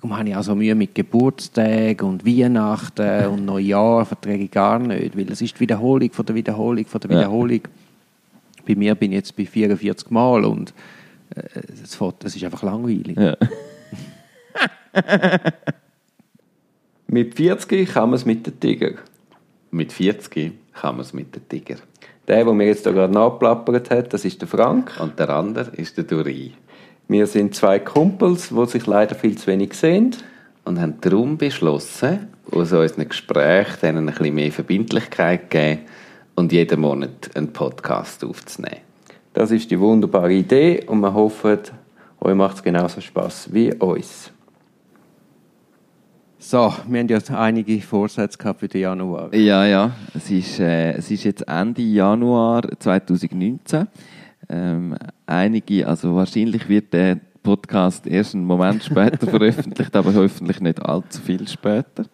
Darum habe ich auch so Mühe mit Geburtstagen und Weihnachten und Neujahr verträge ich gar nicht, weil es ist die Wiederholung von der Wiederholung von der Ja. Wiederholung. Bei mir bin ich jetzt bei 44 Mal und äh, das, Foto, das ist einfach langweilig. Ja. Mit 40 kann man es mit den Tiger. Mit 40 kann man es mit dem Tiger. Der, der mir jetzt da gerade nachplappert hat, das ist der Frank. Und der andere ist der Duri. Wir sind zwei Kumpels, die sich leider viel zu wenig sehen. Und haben darum beschlossen, aus unseren Gesprächen denen ein bisschen mehr Verbindlichkeit geben und jeden Monat einen Podcast aufzunehmen. Das ist die wunderbare Idee und wir hoffen, euch macht es genauso Spaß wie uns. So, wir haben ja einige Vorsätze gehabt für den Januar. Ja, ja. Es ist, äh, es ist jetzt Ende Januar 2019. Ähm, einige, also wahrscheinlich wird der Podcast erst einen Moment später veröffentlicht, aber hoffentlich nicht allzu viel später.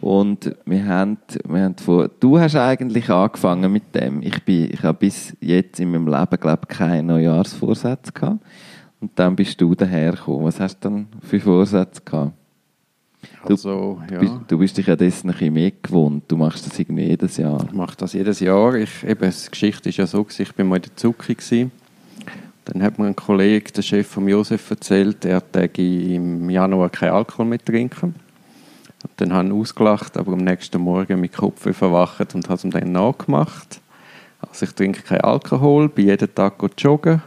Und wir haben, wir haben vor, du hast eigentlich angefangen mit dem. Ich bin, ich habe bis jetzt in meinem Leben, glaube ich, keine Neujahrsvorsätze gehabt. Und dann bist du dahergekommen. Was hast du dann für Vorsätze gehabt? Du- Also, ja. Bist, du bist dich ja dessen ein bisschen mehr gewohnt. Du machst das irgendwie jedes Jahr. Ich mache das jedes Jahr. Ich, eben, die Geschichte ist ja so, ich bin mal in der Zucki. Gewesen. Dann hat mir ein Kollege, der Chef von Josef, erzählt, er täge im Januar keinen Alkohol mehr trinken. Und dann habe ich ausgelacht, aber am nächsten Morgen mit Kopf verwacht und habe es ihm dann nachgemacht. Also ich trinke keinen Alkohol, bin jeden Tag joggen,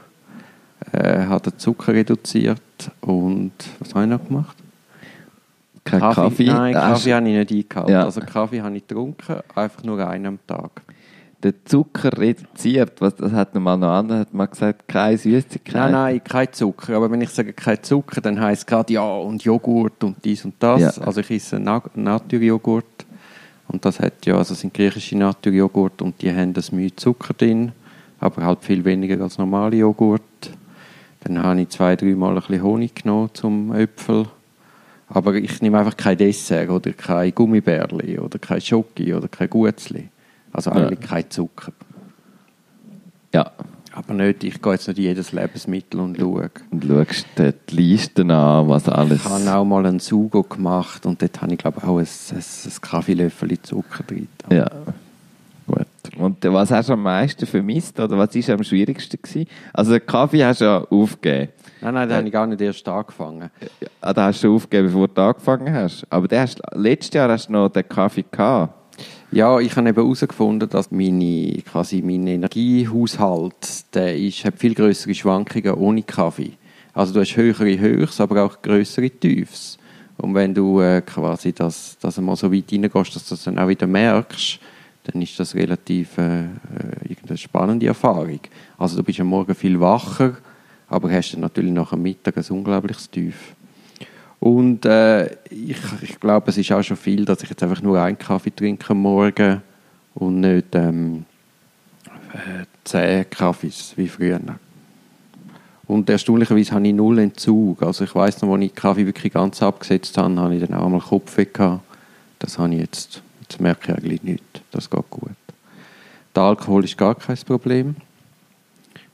äh, habe den Zucker reduziert und was habe ich noch gemacht? Kein Kaffee? Nein, Hast- Kaffee habe ich nicht eingehalten. Ja. Also Kaffee habe ich getrunken, einfach nur einen am Tag. Der Zucker reduziert, was, das hat mal noch an, hat man gesagt, keine Süßigkeit. Nein, nein, kein Zucker. Aber wenn ich sage kein Zucker, dann heisst es gerade ja und Joghurt und dies und das. Ja. Also ich esse Na Naturjoghurt und das hat ja, also sind griechische Naturjoghurt und die haben das Mühe Zucker drin, aber halt viel weniger als normale Joghurt. Dann habe ich zwei, dreimal ein bisschen Honig genommen zum Äpfel. Aber ich nehme einfach kein Dessert oder kein Gummibärli oder kein Schoki oder kein Gutzli. Also eigentlich kein Zucker. Ja. Aber nicht, ich gehe jetzt nicht in jedes Lebensmittel und schaue. Und schaust dir die Listen an, was alles... Ich habe auch mal einen Sugo gemacht und dort habe ich glaube auch ein, ein, ein Kaffeelöffel Zucker drin. Ja. Und äh, was hast du am meisten vermisst oder was war am schwierigsten gewesen? Also den Kaffee hast du ja aufgegeben. Nein, nein, da habe ich gar nicht erst angefangen. Ah, den hast du aufgegeben, bevor du angefangen hast. Aber den hast, letztes Jahr hast du noch den Kaffee gehabt. Ja, ich habe eben herausgefunden, dass meine, quasi mein Energiehaushalt der ist, hat viel größere Schwankungen ohne Kaffee. Also du hast höhere Höchst, aber auch größere Tiefs. Und wenn du äh, quasi das, das einmal so weit reingehst, dass du das dann auch wieder merkst, dann ist das relativ äh, äh, irgendeine spannende Erfahrung. Also du bist am Morgen viel wacher, aber hast dann natürlich nach dem Mittag ein unglaubliches Tief. Und äh, ich, ich glaube, es ist auch schon viel, dass ich jetzt einfach nur einen Kaffee trinke am Morgen und nicht ähm, äh, zehn Kaffees wie früher. Und erstaunlicherweise habe ich null Entzug. Also ich weiß noch, als ich Kaffee wirklich ganz abgesetzt habe, habe ich dann auch einmal Kopfweh gehabt. Das habe ich jetzt, jetzt merke ich eigentlich nicht. Das geht gut. Der Alkohol ist gar kein Problem.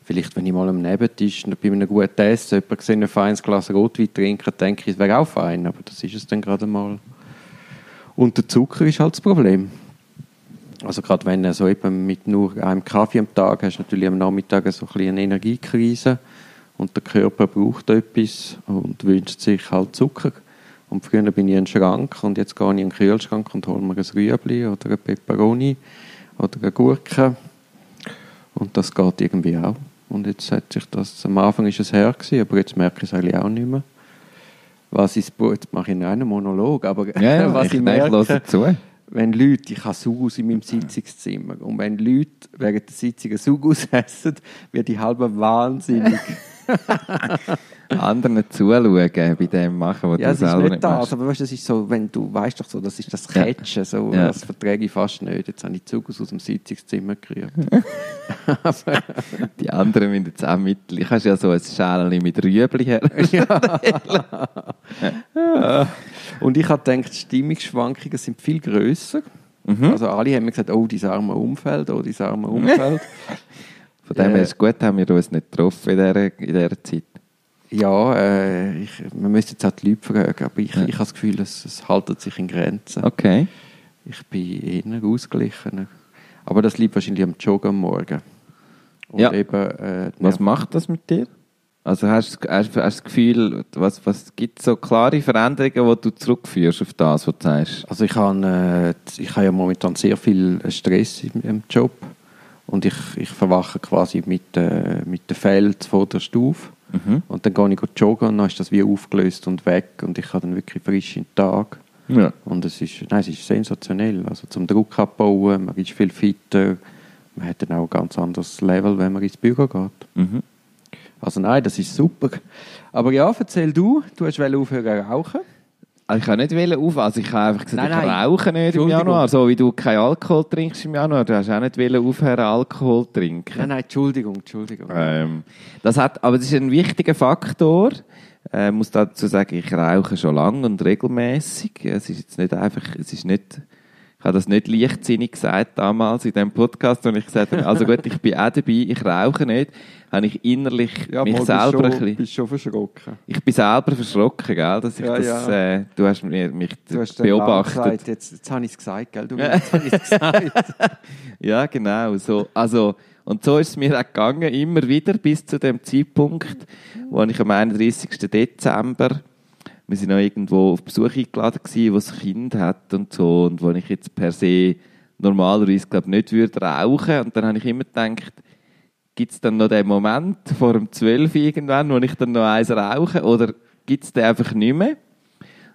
Vielleicht, wenn ich mal am Nebentisch bei einem guten Essen jemanden gesehen, ein feines Glas Rotwein trinken, denke ich, es wäre auch fein, aber das ist es dann gerade mal. Und der Zucker ist halt das Problem. Also gerade wenn du so eben mit nur einem Kaffee am Tag hast, natürlich am Nachmittag so ein eine Energiekrise und der Körper braucht etwas und wünscht sich halt Zucker. Und früher bin ich in den Schrank und jetzt gehe ich in den Kühlschrank und hole mir ein Rüebli oder eine Peperoni oder eine Gurke. Und das geht irgendwie auch. Und jetzt hat sich das, am Anfang ist es her gewesen, aber jetzt merke ich es eigentlich auch nicht mehr. Was ist, jetzt mache ich einen Monolog, aber Ja, ja, was ich, ich, ich merke, höre zu. wenn Leute, ich habe Sugus in meinem Sitzungszimmer, und wenn Leute während der Sitzung Sugus essen, wird die halbe wahnsinnig. Anderen zuschauen bei dem machen, was ja, du selber nicht nicht das, machst. aber weißt, das ist so, wenn du weißt doch so, das ist das. Catchen, so, Ja. das verträge ich fast nicht. Jetzt habe ich Sugus aus dem Sitzungszimmer gerührt. Die anderen müssen jetzt auch mit. Ich habe ja so ein Schälchen mit Rüebli her. Und ich habe gedacht, die Stimmungsschwankungen sind viel grösser. Mhm. Also alle haben mir gesagt, oh, dein arme Umfeld, oh, dein arme Umfeld. Von dem her ist es gut, haben wir uns nicht getroffen in dieser, in dieser Zeit. Ja, äh, ich, man müsste jetzt auch die Leute fragen, aber ich, Ja. ich habe das Gefühl, es, es haltet sich in Grenzen. Okay. Ich bin eher ausgeglichener. Aber das liegt wahrscheinlich am Joggen am Morgen. Und Ja. eben, äh, Was macht das mit dir? Also hast du hast, hast das Gefühl, was, was gibt es so klare Veränderungen, die du zurückführst auf das, was du sagst? Also ich habe, äh, ich habe ja momentan sehr viel Stress im, im Job und ich, ich verwache quasi mit, äh, mit den Fällen vor der Stufe Mhm. und dann gehe ich go joggen und dann ist das wie aufgelöst und weg und ich habe dann wirklich frisch in den Tag Ja. und es ist, nein, es ist sensationell, also zum Druck abbauen, man ist viel fitter, man hat dann auch ein ganz anderes Level, wenn man ins Büro geht. Mhm. Also nein, das ist super. Aber ja, erzähl du, du hast aufhören zu rauchen. Also ich kann nicht wollen auf, also ich habe einfach gesagt, Nein, ich rauche nicht im. Januar, so wie du keinen Alkohol trinkst im Januar, du hast auch nicht aufhören Alkohol zu trinken. Nein, nein, Entschuldigung, Entschuldigung. Ähm, das hat, aber das ist ein wichtiger Faktor. Äh, muss dazu sagen, ich rauche schon lange und regelmäßig. Es ist jetzt nicht einfach, es ist nicht, ich habe das nicht leichtsinnig gesagt damals in dem Podcast, wo ich gesagt habe, also gut, ich bin auch dabei, ich rauche nicht, habe ich innerlich mich selber ein bisschen, bist schon verschrocken. ich bin selber verschrocken, gell, dass ich Ja, das, ja. Äh, du hast mir, mich Du hast beobachtet. Gesagt, jetzt, jetzt habe ich es gesagt, gell? Du, jetzt habe ich es gesagt. Ja, genau. So, also, und so ist es mir auch gegangen, immer wieder bis zu dem Zeitpunkt, wo ich am 31. Dezember, wir sind noch irgendwo auf Besuch eingeladen gewesen, ein Kind hat und so, und wo ich jetzt per se normalerweise, glaube nicht würde rauchen. Und dann habe ich immer gedacht, gibt es dann noch den Moment vor dem 12 irgendwann, wo ich dann noch eins rauche, oder gibt es den einfach nicht mehr?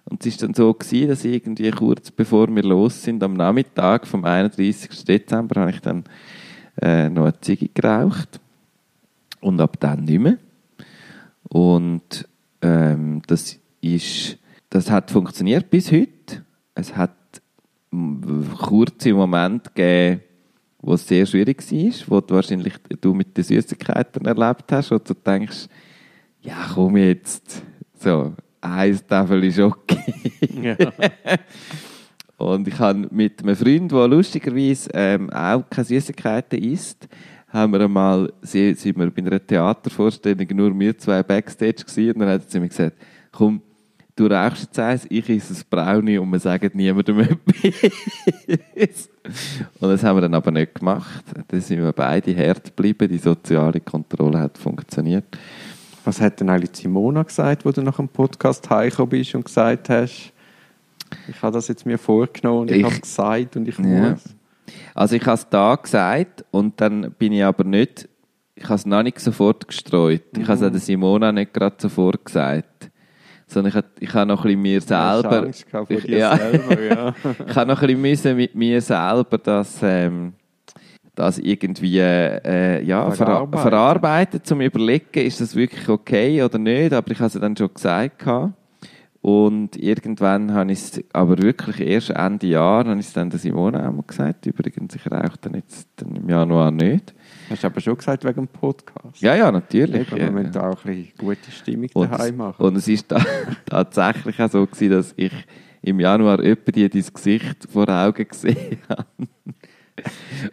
Und es war dann so, gewesen, dass irgendwie kurz bevor wir los sind, am Nachmittag vom 31. Dezember, habe ich dann äh, noch eine Ziege geraucht. Und ab dann nicht mehr. Und ähm, das, ist, das hat funktioniert bis heute. Es hat kurze Momente gegeben, wo es sehr schwierig war, wo du wahrscheinlich du mit den Süßigkeiten erlebt hast, wo du denkst, ja komm jetzt, so, ein Tafel ist okay. ja. Und ich habe mit einem Freund, der lustigerweise ähm, auch keine Süßigkeiten isst, haben wir einmal, sind wir bei einer Theatervorstellung nur wir zwei Backstage gewesen, und dann hat sie mir gesagt, komm, du rauchst jetzt eins, ich esse ein Brownie und wir sagen niemandem etwas. und das haben wir dann aber nicht gemacht. Da sind wir beide hart geblieben, die soziale Kontrolle hat funktioniert. Was hat denn eigentlich Simona gesagt, wo du nach dem Podcast heimgekommen bist und gesagt hast, ich habe das jetzt mir vorgenommen und ich, Ich- habe gesagt und ich Ja. muss. Also ich habe es da gesagt und dann bin ich aber nicht, ich habe es noch nicht sofort gestreut. Ich habe es auch der Simona nicht gerade sofort gesagt. Sondern ich habe, ich habe noch ein bisschen mir selber... Ich, ja, selber, ja. ich habe noch ein bisschen mit mir selber das, ähm, das irgendwie äh, ja, Verarbeiten. verarbeiten. verarbeiten, zum überlegen, ist das wirklich okay oder nicht. Aber ich habe es dann schon gesagt. gehabt. Und irgendwann habe ich es, aber wirklich erst Ende Jahr, habe ich es dann der Simone auch mal gesagt. Übrigens, ich rauche dann jetzt dann im Januar nicht. Hast du aber schon gesagt wegen dem Podcast. Ja, ja, natürlich. Eben, ja, wir müssen ja. auch ein bisschen gute Stimmung Und, es, daheim machen. und es ist da, tatsächlich auch so gewesen, dass ich im Januar etwa die dein Gesicht vor Augen gesehen habe.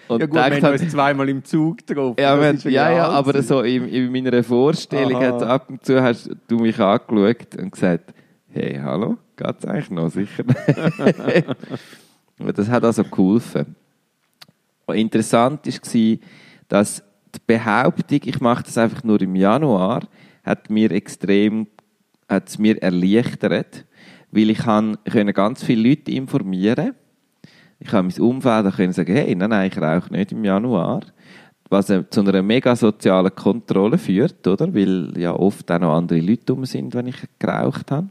Und ja gut, wir haben habe, uns zweimal im Zug getroffen. Ja, ja, ja, real aber so in, in meiner Vorstellung Aha. hat ab und zu hast du mich angeschaut und gesagt, hey, hallo, geht's eigentlich noch? Sicher das hat also geholfen. Interessant war, dass die Behauptung, ich mache das einfach nur im Januar, hat mir extrem hat es mir erleichtert, weil ich kann, ganz viele Leute informieren ich kann mein Umfeld können sagen, hey, nein, nein, ich rauche nicht im Januar. Was äh, zu einer mega sozialen Kontrolle führt, oder? Weil ja oft auch noch andere Leute um sind, wenn ich geraucht habe.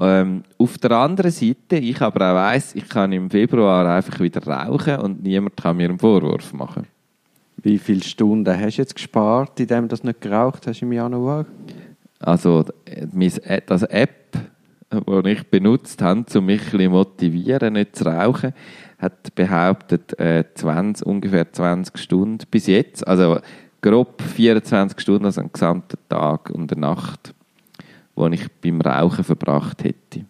Ähm, auf der anderen Seite, ich aber auch weiss, ich kann im Februar einfach wieder rauchen und niemand kann mir einen Vorwurf machen. Wie viele Stunden hast du jetzt gespart, indem du das nicht geraucht hast im Januar? Also, äh, äh, das App, die ich benutzt habe, um mich bisschen motivieren, nicht zu rauchen, hat behauptet, äh, 20, ungefähr 20 Stunden bis jetzt. Also, grob 24 Stunden, also einen gesamten Tag und eine Nacht, wo ich beim Rauchen verbracht hätte.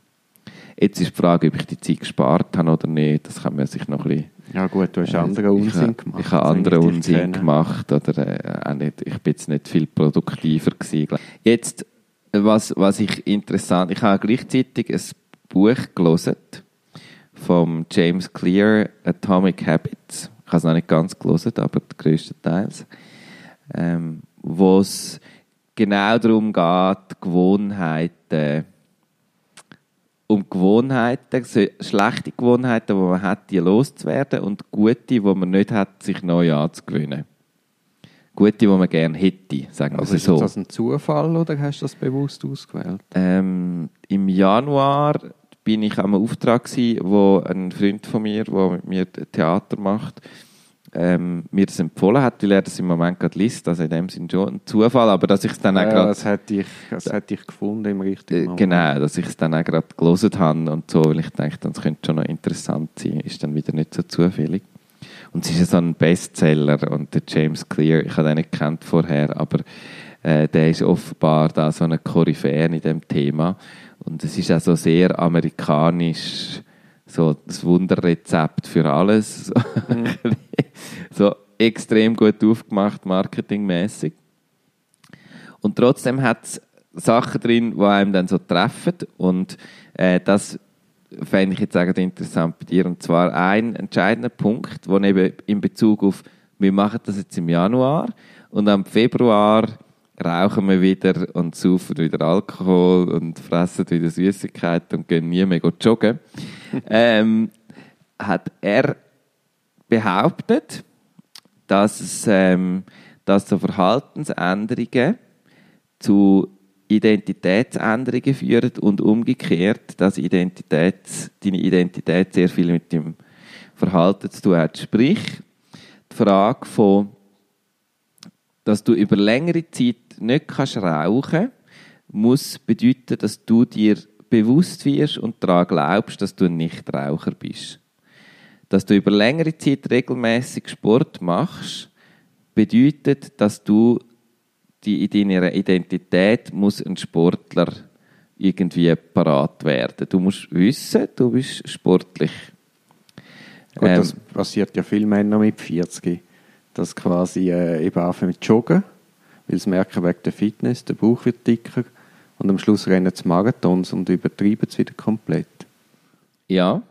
Jetzt ist die Frage, ob ich die Zeit gespart habe oder nicht. Das kann man sich noch ein bisschen Ja gut, du hast Äh, anderen ich Unsinn ha- gemacht. Ich habe anderen Unsinn kenne. gemacht. Oder, äh, auch nicht, ich bin jetzt nicht viel produktiver gewesen. Jetzt, was, was ich interessant... Ich habe gleichzeitig ein Buch gelesen vom James Clear, Atomic Habits. Ich habe es noch nicht ganz gelesen, aber größtenteils. Ähm, wo es genau darum geht, Gewohnheiten um Gewohnheiten, so schlechte Gewohnheiten, die man hat, die loszuwerden und gute, die man nicht hat, sich neu anzugewöhnen. Gute, die man gerne hätte, sagen wir Also es ist so. das ein Zufall oder hast du das bewusst ausgewählt? Ähm, Im Januar bin ich am Auftrag gsi, wo ein Freund von mir, der mit mir Theater macht, ähm, mir das empfohlen hat, weil er das im Moment gerade liest. Also in dem Sinne schon ein Zufall, aber dass ich es dann auch Ja, gerade das hätte ich, das hätte ich gefunden im richtigen Äh, Moment. Genau, dass ich es dann auch gerade gelesen habe und so, weil ich dachte, das könnte schon noch interessant sein, ist dann wieder nicht so zufällig. Und es ist ja so ein Bestseller und der James Clear, ich habe den nicht gekannt vorher, aber äh, der ist offenbar da so eine Koryphäe in dem Thema und es ist auch so sehr amerikanisch, so das Wunderrezept für alles, so extrem gut aufgemacht, marketingmäßig. Und trotzdem hat es Sachen drin, die einem dann so treffen. Und äh, das fände ich jetzt eigentlich interessant bei dir. Und zwar ein entscheidender Punkt, wo eben in Bezug auf, wir machen das jetzt im Januar und am Februar rauchen wir wieder und saufen wieder Alkohol und fressen wieder Süßigkeiten und gehen nie mehr joggen. ähm, hat er behauptet, dass, es, ähm, dass so Verhaltensänderungen zu Identitätsänderungen führen und umgekehrt, dass Identität, deine Identität sehr viel mit dem Verhalten zu tun hat. Sprich, die Frage von, dass du über längere Zeit nicht kannst rauchen muss bedeuten, dass du dir bewusst wirst und daran glaubst, dass du ein Nichtraucher bist. Dass du über längere Zeit regelmäßig Sport machst, bedeutet, dass du die in deiner Identität muss ein Sportler irgendwie parat werden. Du musst wissen, du bist sportlich. Gut, Ähm, das passiert ja viel Männer mit 40, dass quasi äh, eben anfangen mit Joggen, weil sie merken, wegen der Fitness, der Bauch wird dicker und am Schluss rennen sie Marathons und übertreiben es wieder komplett. Ja.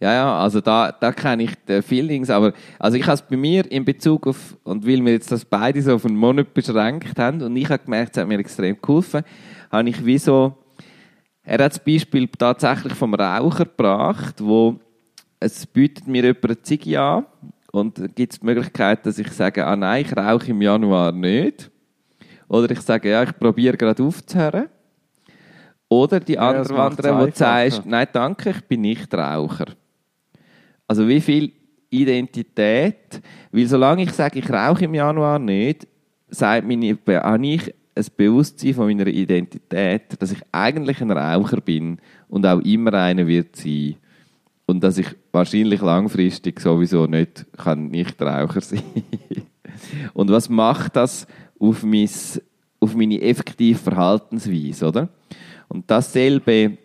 Ja, ja, also da, da kenne ich die Feelings, aber also ich habe es bei mir in Bezug auf, und weil wir jetzt das beide so auf einen Monat beschränkt haben und ich habe gemerkt, es hat mir extrem geholfen, habe ich wie so, er hat das Beispiel tatsächlich vom Raucher gebracht, wo es bietet mir jemand eine Ziege an und gibt es die Möglichkeit, dass ich sage, ah nein, ich rauche im Januar nicht. Oder ich sage, ja, ich probiere gerade aufzuhören. Oder die Ja, andere Variante, wo du sagst, nein, danke, ich bin nicht Raucher. Also wie viel Identität, weil solange ich sage, ich rauche im Januar nicht, sagt meine, habe ich ein Bewusstsein von meiner Identität, dass ich eigentlich ein Raucher bin und auch immer einer wird sein. Und dass ich wahrscheinlich langfristig sowieso nicht kann nicht Raucher sein. und was macht das auf, mein, auf meine effektive Verhaltensweise, oder? Und dasselbe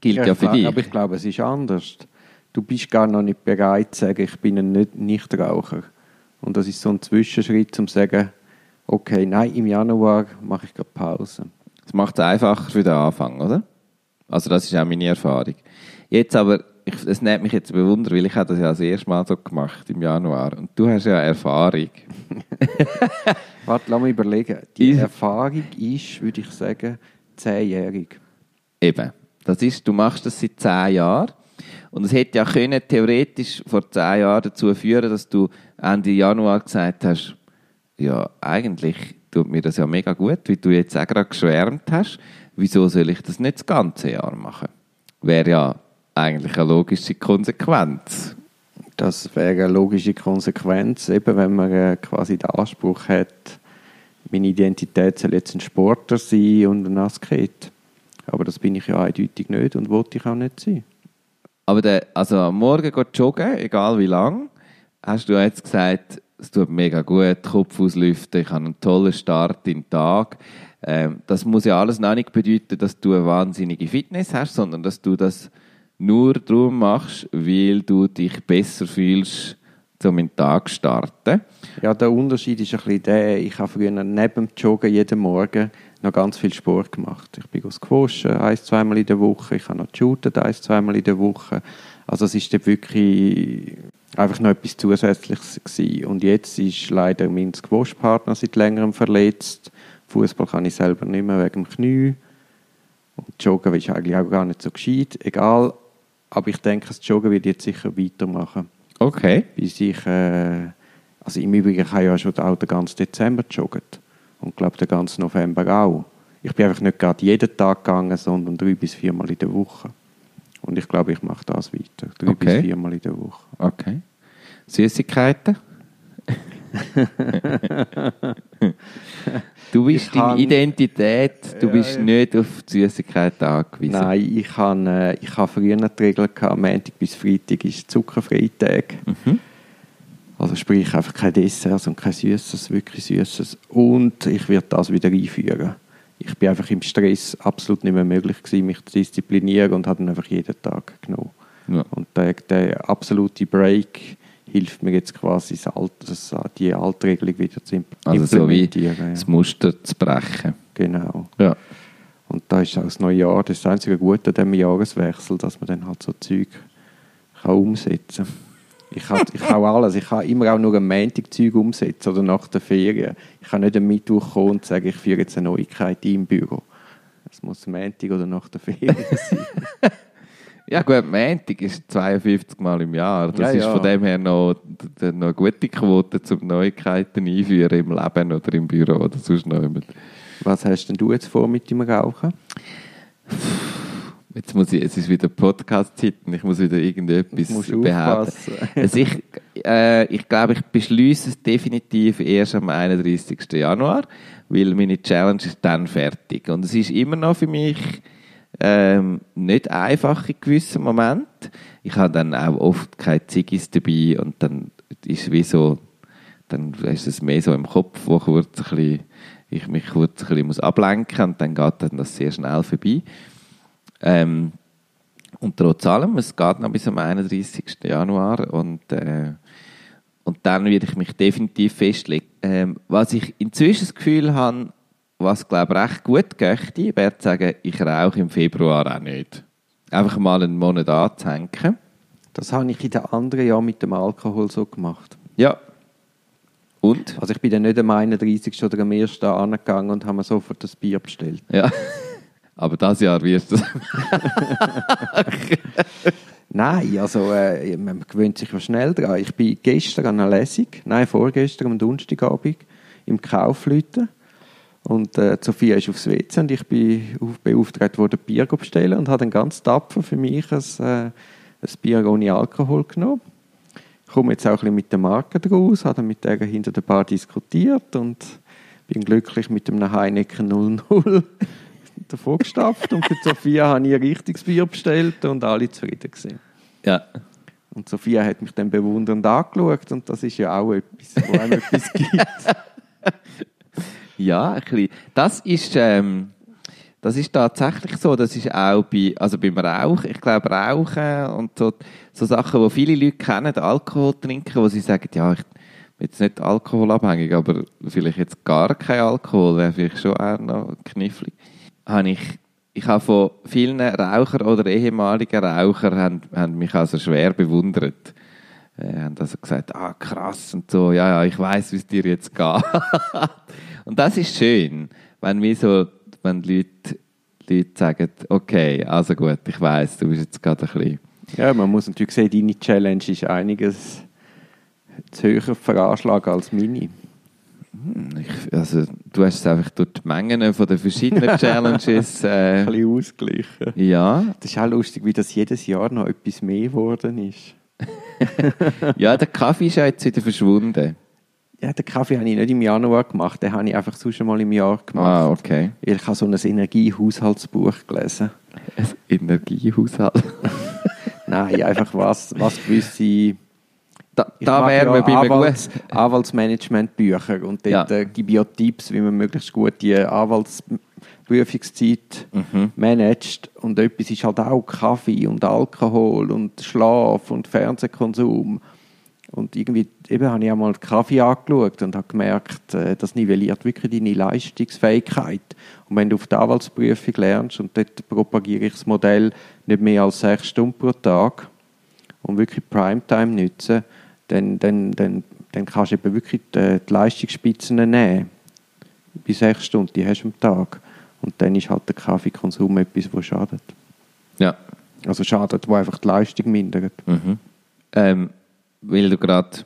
gilt ja, ich für dich. Aber ich glaube, es ist anders. Du bist gar noch nicht bereit zu sagen, ich bin ein Nicht- Nichtraucher. Und das ist so ein Zwischenschritt, um zu sagen, okay, nein, im Januar mache ich gerade Pause. Das macht es einfacher für den Anfang, oder? Also das ist auch meine Erfahrung. Jetzt aber, es nimmt mich jetzt bewundern, weil ich habe das ja das erste Mal so gemacht im Januar und du hast ja Erfahrung. Warte, lass mich überlegen. Die Erfahrung ist, würde ich sagen, zehnjährig. Eben, das ist, du machst das seit zehn Jahren und es hätte ja können theoretisch vor zehn Jahren dazu führen, dass du Ende Januar gesagt hast, ja, eigentlich tut mir das ja mega gut, wie du jetzt auch gerade geschwärmt hast. Wieso soll ich das nicht das ganze Jahr machen? Wäre ja eigentlich eine logische Konsequenz. Das wäre eine logische Konsequenz, eben wenn man äh, quasi den Anspruch hat, meine Identität soll jetzt ein Sportler sein und ein Asket. Aber das bin ich ja eindeutig nicht und wollte ich auch nicht sein. Aber der, also am Morgen geht joggen, egal wie lang, hast du jetzt gesagt, es tut mega gut, Kopf auslüften, ich habe einen tollen Start den Tag. Ähm, das muss ja alles noch nicht bedeuten, dass du eine wahnsinnige Fitness hast, sondern dass du das nur darum machst, weil du dich besser fühlst, um den Tag zu starten. Ja, der Unterschied ist ein bisschen der, ich habe früher neben dem Joggen jeden Morgen noch ganz viel Sport gemacht. Ich bin gewaschen, ein, zweimal in der Woche. Ich habe noch geshootet, ein, zweimal in der Woche. Also es ist wirklich einfach noch etwas Zusätzliches gewesen. Und jetzt ist leider mein Squash-Partner seit längerem verletzt. Fußball kann ich selber nicht mehr wegen dem Knie. Und Joggen ist eigentlich auch gar nicht so gescheit. Egal. Aber ich denke, das Joggen wird jetzt sicher weitermachen. Okay. Bis ich, äh, also im Übrigen habe ich ja schon auch den ganzen Dezember joggt. Und glaube den ganzen November auch. Ich bin einfach nicht gerade jeden Tag gegangen, sondern drei bis viermal in der Woche. Und ich glaube, ich mache das weiter. Drei Okay. bis viermal in der Woche. Okay. Süßigkeiten? Du bist Ich deine kann- Identität, du Ja, bist ja. nicht auf die Süßigkeiten angewiesen. Nein, ich habe äh, ich habe früher die Regel gehabt, Montag bis Freitag ist Zuckerfreitag. Mhm. Also sprich einfach kein Dessert und kein Süßes, wirklich Süßes. Und ich werde das wieder einführen. Ich bin einfach im Stress absolut nicht mehr möglich gewesen, mich zu disziplinieren und habe dann einfach jeden Tag genommen. Ja. Und der, der absolute Break hilft mir jetzt quasi, das Alt, das, die alte Regelung wieder zu imp- Also so wie implementieren. das Muster zu brechen. Genau. Ja. Und da ist auch das neue Jahr, das ist das einzige Gute an diesem Jahreswechsel, dass man dann halt so Zeug kann umsetzen kann. Ich kann, ich kann auch alles. Ich kann immer auch nur am Montag Zeug umsetzen oder nach der Ferien. Ich kann nicht am Mittwoch kommen und sagen, ich führe jetzt eine Neuigkeit ein im Büro. Es muss am Montag oder nach der Ferien sein. Ja gut, Montag ist 52 Mal im Jahr. Das Ja, ist ja. von dem her noch, noch eine gute Quote, um Neuigkeiten einführen im Leben oder im Büro oder sonst noch jemand. Was hast denn du jetzt vor mit dem Rauchen? Jetzt muss ich, es ist wieder Podcast-Zeit und ich muss wieder irgendetwas behaupten. Also ich, äh, ich glaube, ich beschließe es definitiv erst am 31. Januar, weil meine Challenge ist dann fertig. Und es ist immer noch für mich ähm, nicht einfach in gewissen Momenten. Ich habe dann auch oft keine Ziggis dabei und dann ist wie so, dann ist es mehr so im Kopf, wo kurz ein bisschen, ich mich kurz ein bisschen muss ablenken und dann geht dann das sehr schnell vorbei. Ähm, und trotz allem, es geht noch bis am 31. Januar und, äh, und dann werde ich mich definitiv festlegen. Ähm, was ich inzwischen das Gefühl habe, was glaube ich recht gut geht, wäre zu sagen, ich rauche im Februar auch nicht. Einfach mal einen Monat anzuhängen. Das habe ich in den anderen Jahren mit dem Alkohol so gemacht. Ja. Und? Also ich bin dann nicht am 31. oder am 1. angegangen und habe mir sofort das Bier bestellt. Ja. Aber das Jahr wirst du Nein, also äh, man gewöhnt sich ja schnell dran. Ich bin gestern an einer Lesung, nein, vorgestern am Donnerstagabend im Kaufleuten und äh, Sophia ist aufs WC und ich bin auf, beauftragt worden, Bier zu bestellen und habe dann ganz tapfer für mich ein, äh, ein Bier ohne Alkohol genommen. Ich komme jetzt auch ein bisschen mit der Marke draus, habe dann mit der hinter der Bar diskutiert und bin glücklich mit einem Heineken 00 davor gestapft und für Sophia habe ich ein richtiges Bier bestellt und alle zufrieden gewesen. Ja. Und Sophia hat mich dann bewundernd angeschaut und das ist ja auch etwas, wo einem etwas gibt. Ja, ein bisschen. Das ist, ähm, das ist tatsächlich so. Das ist auch bei, also beim Rauchen. Ich glaube, Rauchen und so, so Sachen, die viele Leute kennen, Alkohol trinken, wo sie sagen, ja, ich bin jetzt nicht alkoholabhängig, aber vielleicht jetzt gar kein Alkohol, wäre vielleicht schon auch noch knifflig. Habe ich, ich habe von vielen Rauchern oder ehemaligen Rauchern haben, haben mich also schwer bewundert. Äh, haben also gesagt, ah krass und so, ja, ja, ich weiß, wie es dir jetzt geht. und das ist schön, wenn wir so, wenn Leute, Leute sagen, okay, also gut, ich weiß, du bist jetzt gerade ein bisschen, Ja, man muss natürlich sehen, deine Challenge ist einiges zu höher veranschlagen als meine. ich, also du hast es einfach durch die Mengen von den verschiedenen Challenges, äh, Ein bisschen ausgleichen. ja, Das ist auch lustig, wie das jedes Jahr noch etwas mehr geworden ist. ja, der Kaffee ist ja jetzt wieder verschwunden. Ja, den Kaffee habe ich nicht im Januar gemacht, den habe ich einfach sonst mal im Jahr gemacht. Ah, okay. Ich habe so ein Energiehaushaltsbuch gelesen. Ein Energiehaushalt. Nein, einfach was, was gewisse... Da, da wären wir bei einem Anwalts. Anwaltsmanagement-Bücher und dort Ja. äh, gebe ich ja Tipps, wie man möglichst gut die Prüfungszeit managst. Und etwas ist halt auch Kaffee und Alkohol und Schlaf und Fernsehkonsum. Und irgendwie eben habe ich einmal Kaffee angeschaut und habe gemerkt, äh, das nivelliert wirklich deine Leistungsfähigkeit. Und wenn du auf der Anwaltsprüfung lernst, und dort propagiere ich das Modell nicht mehr als sechs Stunden pro Tag und wirklich Primetime nutzen, dann, dann, dann, dann kannst du eben wirklich die, die Leistungsspitzen nehmen. Bei sechs Stunden, die hast du am Tag. Und dann ist halt der Kaffeekonsum etwas, was schadet. Ja. Also schadet, wo einfach die Leistung mindert. Mhm. Ähm, weil du gerade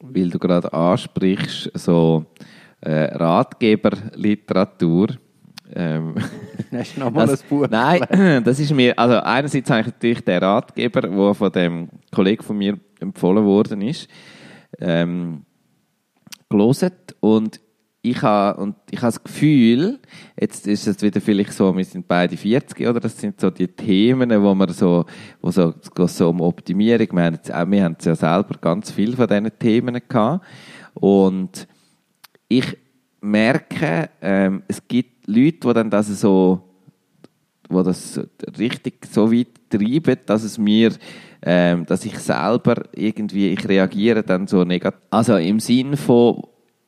weil du gerade ansprichst, so äh, Ratgeberliteratur. Ähm, Hast du nochmal das, ein Buch? Nein, das ist mir, also einerseits habe ich natürlich den Ratgeber, der von dem Kollegen von mir empfohlen worden ist, ähm, gelesen und ich habe, und ich habe das Gefühl, jetzt ist es wieder vielleicht so, wir sind beide 40, oder? Das sind so die Themen, wo man so, wo so, so um Optimierung, wir haben, wir haben ja selber ganz viel von diesen Themen gehabt. Und ich merke, ähm, es gibt Leute, die dann das so, wo das richtig so weit treiben, dass es mir, ähm, dass ich selber irgendwie, ich reagiere dann so negativ. Also im Sinn von,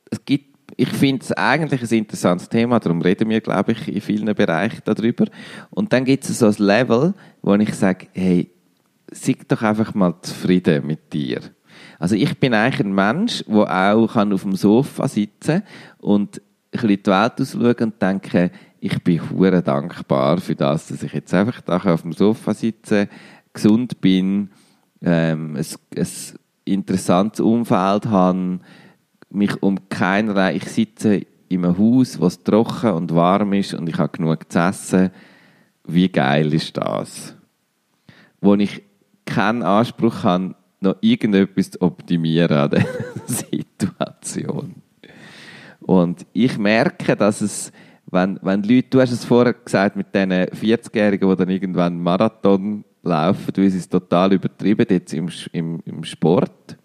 es gibt ich finde es eigentlich ein interessantes Thema, darum reden wir, glaube ich, in vielen Bereichen darüber. Und dann gibt es so ein Level, wo ich sage, hey, sei doch einfach mal zufrieden mit dir. Also ich bin eigentlich ein Mensch, der auch auf dem Sofa sitzen kann und ein bisschen die Welt ausschauen und denken, ich bin hure dankbar für das, dass ich jetzt einfach da auf dem Sofa sitze, gesund bin, ähm, ein, ein interessantes Umfeld habe, mich um keinerlei. Ich sitze in einem Haus, wo es trocken und warm ist und ich habe genug zu essen. Wie geil ist das? Wo ich keinen Anspruch habe, noch irgendetwas zu optimieren an dieser Situation. Und ich merke, dass es, wenn, wenn Leute, du hast es vorher gesagt, mit diesen 40-Jährigen, die dann irgendwann Marathon laufen, weil sie es total übertrieben jetzt im, im, im Sport.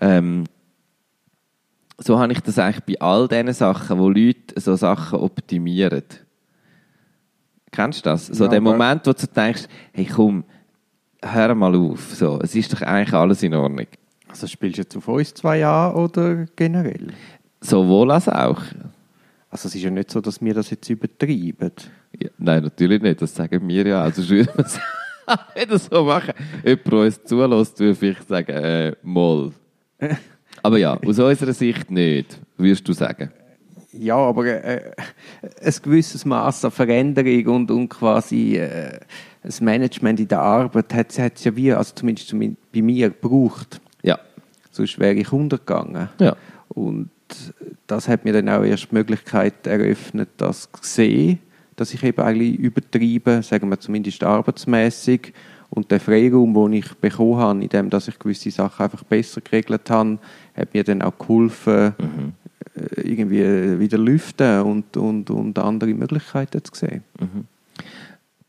Ähm, so habe ich das eigentlich bei all diesen Sachen, wo Leute so Sachen optimieren. Kennst du das? So Ja, der Moment, wo du denkst, hey komm, hör mal auf. So, es ist doch eigentlich alles in Ordnung. Also spielst du jetzt auf uns zwei an oder generell? Sowohl als auch. Also es ist ja nicht so, dass wir das jetzt übertreiben. Ja, nein, natürlich nicht. Das sagen wir ja. Also würde man es nicht so machen. Jemand, der uns zulässt, würde vielleicht sagen, äh, Moll. Aber ja, aus unserer Sicht nicht, würdest du sagen. Ja, aber äh, ein gewisses Maß an Veränderung und, und quasi äh, das Management in der Arbeit hat es ja wie, also zumindest zumin- bei mir, gebraucht. Ja. Sonst wäre ich untergegangen. Ja. Und das hat mir dann auch erst die Möglichkeit eröffnet, das zu sehen, dass ich eben eigentlich übertreibe, sagen wir zumindest arbeitsmäßig und der Freiraum, den ich bekommen habe, indem dass ich gewisse Sachen einfach besser geregelt habe, hat mir dann auch geholfen, äh, irgendwie wieder lüften und, und, und andere Möglichkeiten zu sehen.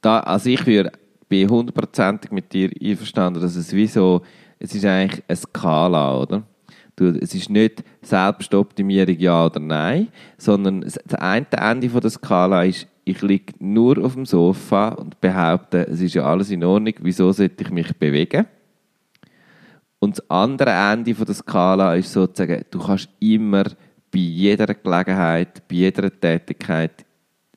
Da, also ich würde, bin hundertprozentig mit dir einverstanden, dass es wie so, es ist eigentlich eine Skala, oder? Du, es ist nicht Selbstoptimierung ja oder nein, sondern das das eine Ende von der Skala ist, ich liege nur auf dem Sofa und behaupte, es ist ja alles in Ordnung, wieso sollte ich mich bewegen? Und das andere Ende der Skala ist sozusagen, du kannst immer bei jeder Gelegenheit, bei jeder Tätigkeit,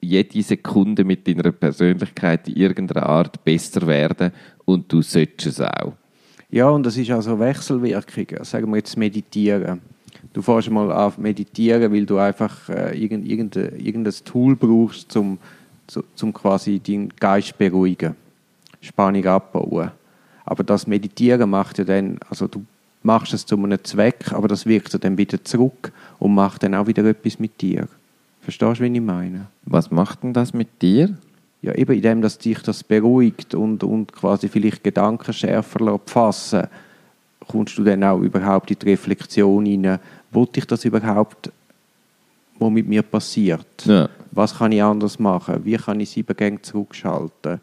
jede Sekunde mit deiner Persönlichkeit in irgendeiner Art besser werden und du solltest es auch. Ja, und das ist also Wechselwirkungen. Sagen wir jetzt Meditieren. Du fährst mal auf Meditieren, weil du einfach äh, irgend, irgendein, irgendein Tool brauchst, um zu, zum quasi deinen Geist beruhigen, Spannung abbauen. Aber das Meditieren macht ja dann, also du machst es zu einem Zweck, aber das wirkt ja dann wieder zurück und macht dann auch wieder etwas mit dir. Verstehst du, wie ich meine? Was macht denn das mit dir? Ja, eben indem, dass dich das beruhigt und, und quasi vielleicht Gedanken schärfer fassen, kommst du dann auch überhaupt in die Reflexion hinein, wollte ich das überhaupt, was mit mir passiert? Ja. Was kann ich anders machen? Wie kann ich sieben Gänge zurückschalten?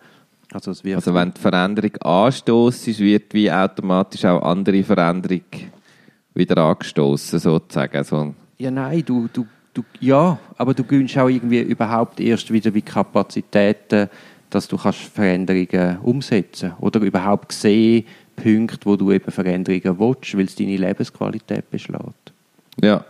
Also, es wird Also wenn die Veränderung anstoßt, wird wie automatisch auch andere Veränderung wieder angestoßen sozusagen. So. Ja, nein, du, du, du, ja, aber du gewinnst auch irgendwie überhaupt erst wieder wie Kapazitäten, dass du kannst Veränderungen umsetzen oder überhaupt sehen Punkte, wo du eben Veränderungen willst, weil es deine Lebensqualität beschlägt. Ja.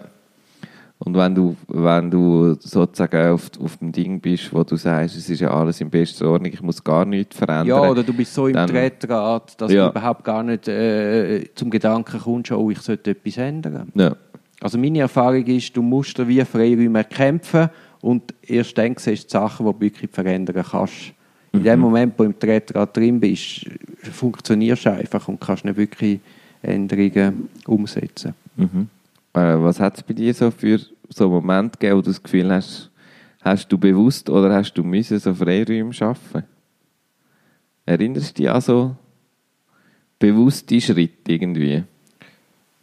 Und wenn du, wenn du sozusagen auf, auf dem Ding bist, wo du sagst, es ist ja alles in bester Ordnung, ich muss gar nichts verändern. Ja, oder du bist so im Tretgrad, dass Ja. du überhaupt gar nicht äh, zum Gedanken kommst, oh, ich sollte etwas ändern. Ja. Also meine Erfahrung ist, du musst dir wie Freiräume erkämpfen und erst dann siehst du die Sachen, die du wirklich verändern kannst. In dem Moment, wo du im Tretgrad drin bist, funktionierst du einfach und kannst nicht wirklich Änderungen umsetzen. Mhm. Äh, was hat es bei dir so für so einen Moment gegeben, wo du das Gefühl hast, hast du bewusst oder hast du müssen so Freiräume schaffen? Erinnerst du dich an so bewusste Schritte irgendwie?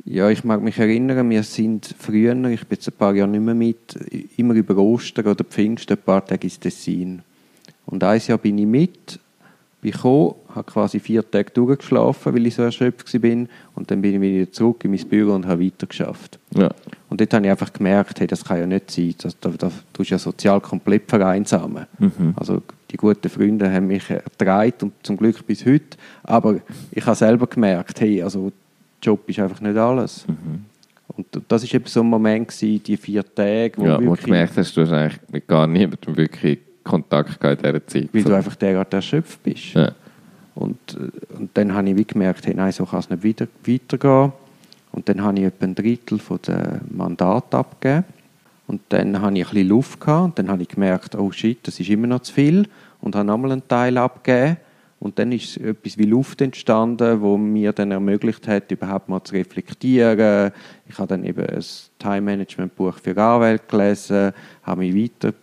Ja, ich mag mich erinnern, wir sind früher, ich bin jetzt ein paar Jahre nicht mehr mit, immer über Ostern oder Pfingsten ein paar Tage ins Tessin. Und ein Jahr bin ich mit, bin gekommen, habe quasi vier Tage durchgeschlafen, weil ich so erschöpft war. Und dann bin ich wieder zurück in mein Büro und habe weitergeschafft. Ja. Und dort habe ich einfach gemerkt, hey, das kann ja nicht sein. Das, da, da, du bist ja sozial komplett vereinsamen. Also die guten Freunde haben mich ertragen und zum Glück bis heute. Aber ich habe selber gemerkt, hey, also Job ist einfach nicht alles. Und das ist eben so ein Moment gewesen, die vier Tage, wo, ja, wo du wirklich, gemerkt hast, du hast eigentlich mit gar niemandem wirklich Kontakt in dieser Zeit. weil du einfach derart erschöpft bist. ja. Und, äh, und dann habe ich wie gemerkt, hey, nein, so kann es nicht weiter, weitergehen. Und dann habe ich etwa ein Drittel von den Mandaten abgegeben. Und dann habe ich ein bisschen Luft gehabt. Und dann habe ich gemerkt, oh shit, das ist immer noch zu viel. Und habe nochmal einen Teil abgegeben. Und dann ist etwas wie Luft entstanden, wo mir dann ermöglicht hat, überhaupt mal zu reflektieren. Ich habe dann eben ein Time-Management-Buch für Anwälte gelesen, habe mich weiter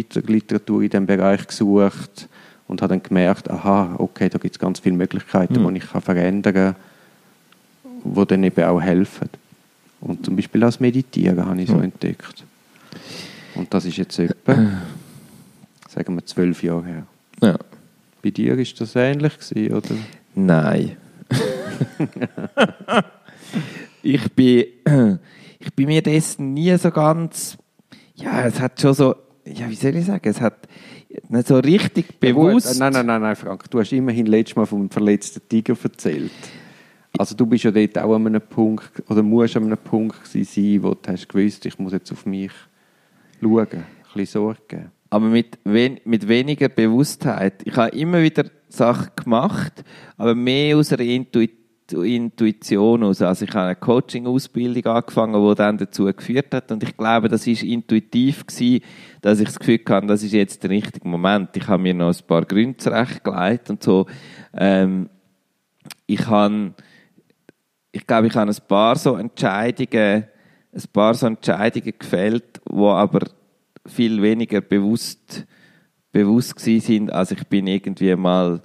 Literatur in diesem Bereich gesucht und habe dann gemerkt, aha, okay, da gibt es ganz viele Möglichkeiten, Mhm. die ich kann verändern kann, die dann eben auch helfen. Und zum Beispiel auch das Meditieren habe ich so Mhm. entdeckt. Und das ist jetzt etwa, sagen wir, zwölf Jahre her. ja. Bei dir ist das ähnlich gewesen, oder? Nein. ich bin, ich bin mir dessen nie so ganz, ja, es hat schon so, ja, wie soll ich sagen, es hat nicht so richtig bewusst. Nein, nein, nein, nein, Frank. Du hast immerhin letztes Mal vom verletzten Tiger erzählt. Also du bist ja dort auch an einem Punkt, oder musst an einem Punkt sein, wo du hast gewusst, ich muss jetzt auf mich schauen, ein bisschen Sorge aber mit, wen, mit weniger Bewusstheit. Ich habe immer wieder Sachen gemacht, aber mehr aus einer Intuit Intuition aus. Also ich habe eine Coaching-Ausbildung angefangen, die dann dazu geführt hat und ich glaube, das ist intuitiv gewesen, dass ich das Gefühl hatte, das ist jetzt der richtige Moment. Ich habe mir noch ein paar Gründe zurechtgelegt und so. Ähm, ich habe ich glaube, ich habe ein paar so Entscheidungen, ein paar so Entscheidungen gefällt, wo aber viel weniger bewusst, bewusst gewesen sind, als ich bin irgendwie mal,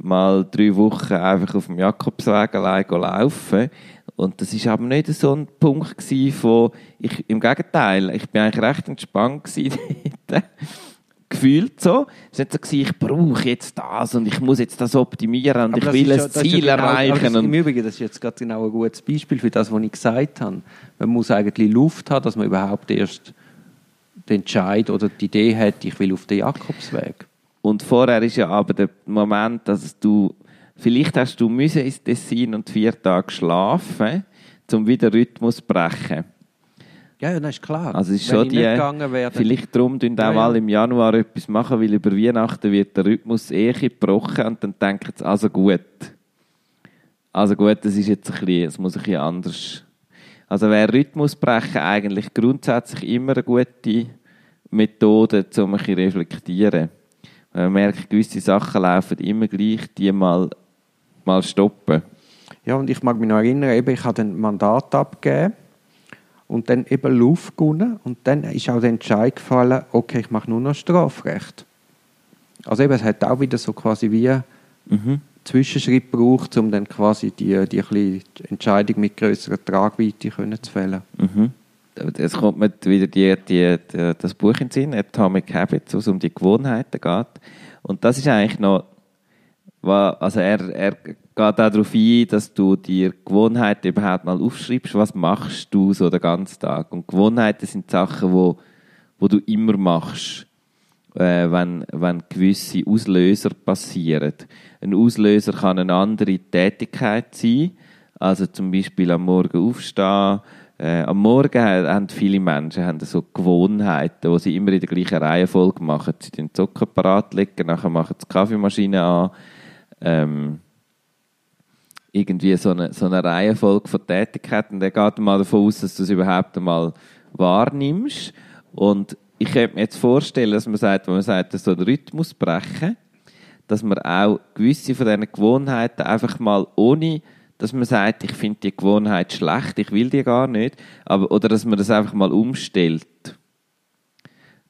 mal drei Wochen einfach auf dem Jakobsweg allein laufen. Und das ist aber nicht so ein Punkt von, ich, im Gegenteil, ich bin eigentlich recht entspannt gewesen gefühlt so. Es war nicht so, gewesen, ich brauche jetzt das und ich muss jetzt das optimieren und Aber ich will ein ja- das ist ja Ziel genau- erreichen. Das, Im Übrigen, das ist jetzt gerade genau ein gutes Beispiel für das, was ich gesagt habe. Man muss eigentlich Luft haben, dass man überhaupt erst den Entscheid oder die Idee hat, ich will auf den Jakobsweg. Und vorher ist ja aber der Moment, dass du, vielleicht hast du müssen ins Tessin und vier Tage schlafen, um wieder Rhythmus zu brechen. Ja, ja, das ist klar. Also ist Wenn schon die, dann- vielleicht darum tun Ja, auch ja. mal im Januar etwas machen, weil über Weihnachten wird der Rhythmus eh gebrochen und dann denken sie, also gut. Also gut, das ist jetzt ein bisschen, es muss ein bisschen anders. Also wäre Rhythmus brechen eigentlich grundsätzlich immer eine gute Methode, um ein bisschen zu reflektieren. Wenn man merkt, gewisse Sachen laufen immer gleich, die mal, mal stoppen. Ja, und ich mag mich noch erinnern, eben, ich habe ein Mandat abgegeben und dann eben Luft gewonnen und dann ist auch der Entscheid gefallen, okay, ich mache nur noch Strafrecht. Also eben, es hat auch wieder so quasi wie Mhm. Zwischenschritt gebraucht, um dann quasi die, die, Entscheidung mit größerer Tragweite können zu fällen. Mhm. Es kommt mir wieder die, die, die, das Buch in den Sinn, Atomic Habits, wo es um die Gewohnheiten geht. Und das ist eigentlich noch, also er, er geht auch darauf ein, dass du dir Gewohnheiten überhaupt mal aufschreibst, was machst du so den ganzen Tag. Und Gewohnheiten sind Sachen, wo, wo du immer machst, äh, wenn, wenn gewisse Auslöser passieren. Ein Auslöser kann eine andere Tätigkeit sein, also zum Beispiel am Morgen aufstehen. Äh, am Morgen ha- haben viele Menschen haben so Gewohnheiten, die sie immer in der gleichen Reihenfolge machen. Sie den Zucker parat legen, nachher machen sie die Kaffeemaschine an. Ähm, irgendwie so eine, so eine Reihenfolge von Tätigkeiten. Der geht mal davon aus, dass du es überhaupt einmal wahrnimmst. Und ich könnte mir jetzt vorstellen, dass man sagt, wenn man sagt, so den Rhythmus brechen, dass man auch gewisse von diesen Gewohnheiten einfach mal ohne, dass man sagt, ich finde die Gewohnheit schlecht, ich will die gar nicht, aber, oder dass man das einfach mal umstellt,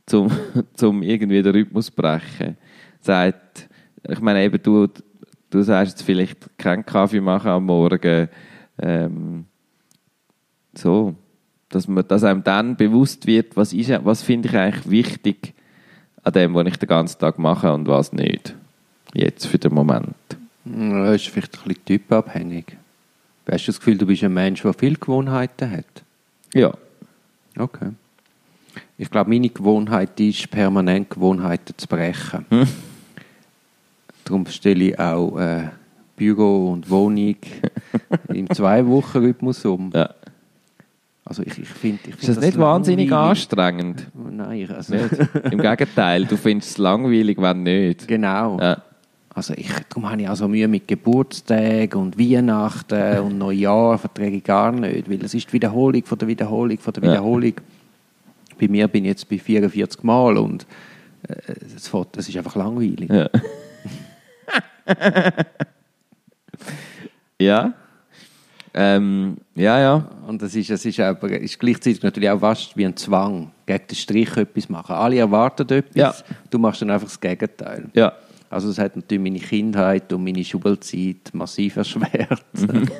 zum, zum irgendwie den Rhythmus brechen. Sagt, ich meine eben, du, du sagst jetzt vielleicht keinen Kaffee machen am Morgen, ähm, so, dass, man, dass einem dann bewusst wird, was, was finde ich eigentlich wichtig an dem, was ich den ganzen Tag mache und was nicht. Jetzt für den Moment. Das ist vielleicht ein bisschen typabhängig. Hast du das Gefühl, du bist ein Mensch, der viele Gewohnheiten hat? Ja. Okay. Ich glaube, meine Gewohnheit ist, permanent Gewohnheiten zu brechen. Hm. Darum stelle ich auch äh, Büro und Wohnung im Zwei-Wochen-Rhythmus um. ja. Also ich, ich finde... Ich Ist find das nicht wahnsinnig anstrengend? Nein, also... Nicht? Im Gegenteil, du findest es langweilig, wenn nicht. genau. Ja. Also ich, darum habe ich also Mühe mit Geburtstagen und Weihnachten und Neujahr verträge ich gar nicht, weil es ist die Wiederholung von der Wiederholung von der Ja. Wiederholung. Bei mir bin ich jetzt bei 44 Mal und äh, es es ist einfach langweilig. Ja. ja. Ähm, ja, ja. Und das ist, es ist, aber, ist gleichzeitig natürlich auch fast wie ein Zwang, gegen den Strich etwas machen. Alle erwarten etwas, Ja. du machst dann einfach das Gegenteil. Ja. Also das hat natürlich meine Kindheit und meine Schulzeit massiv erschwert. Mhm.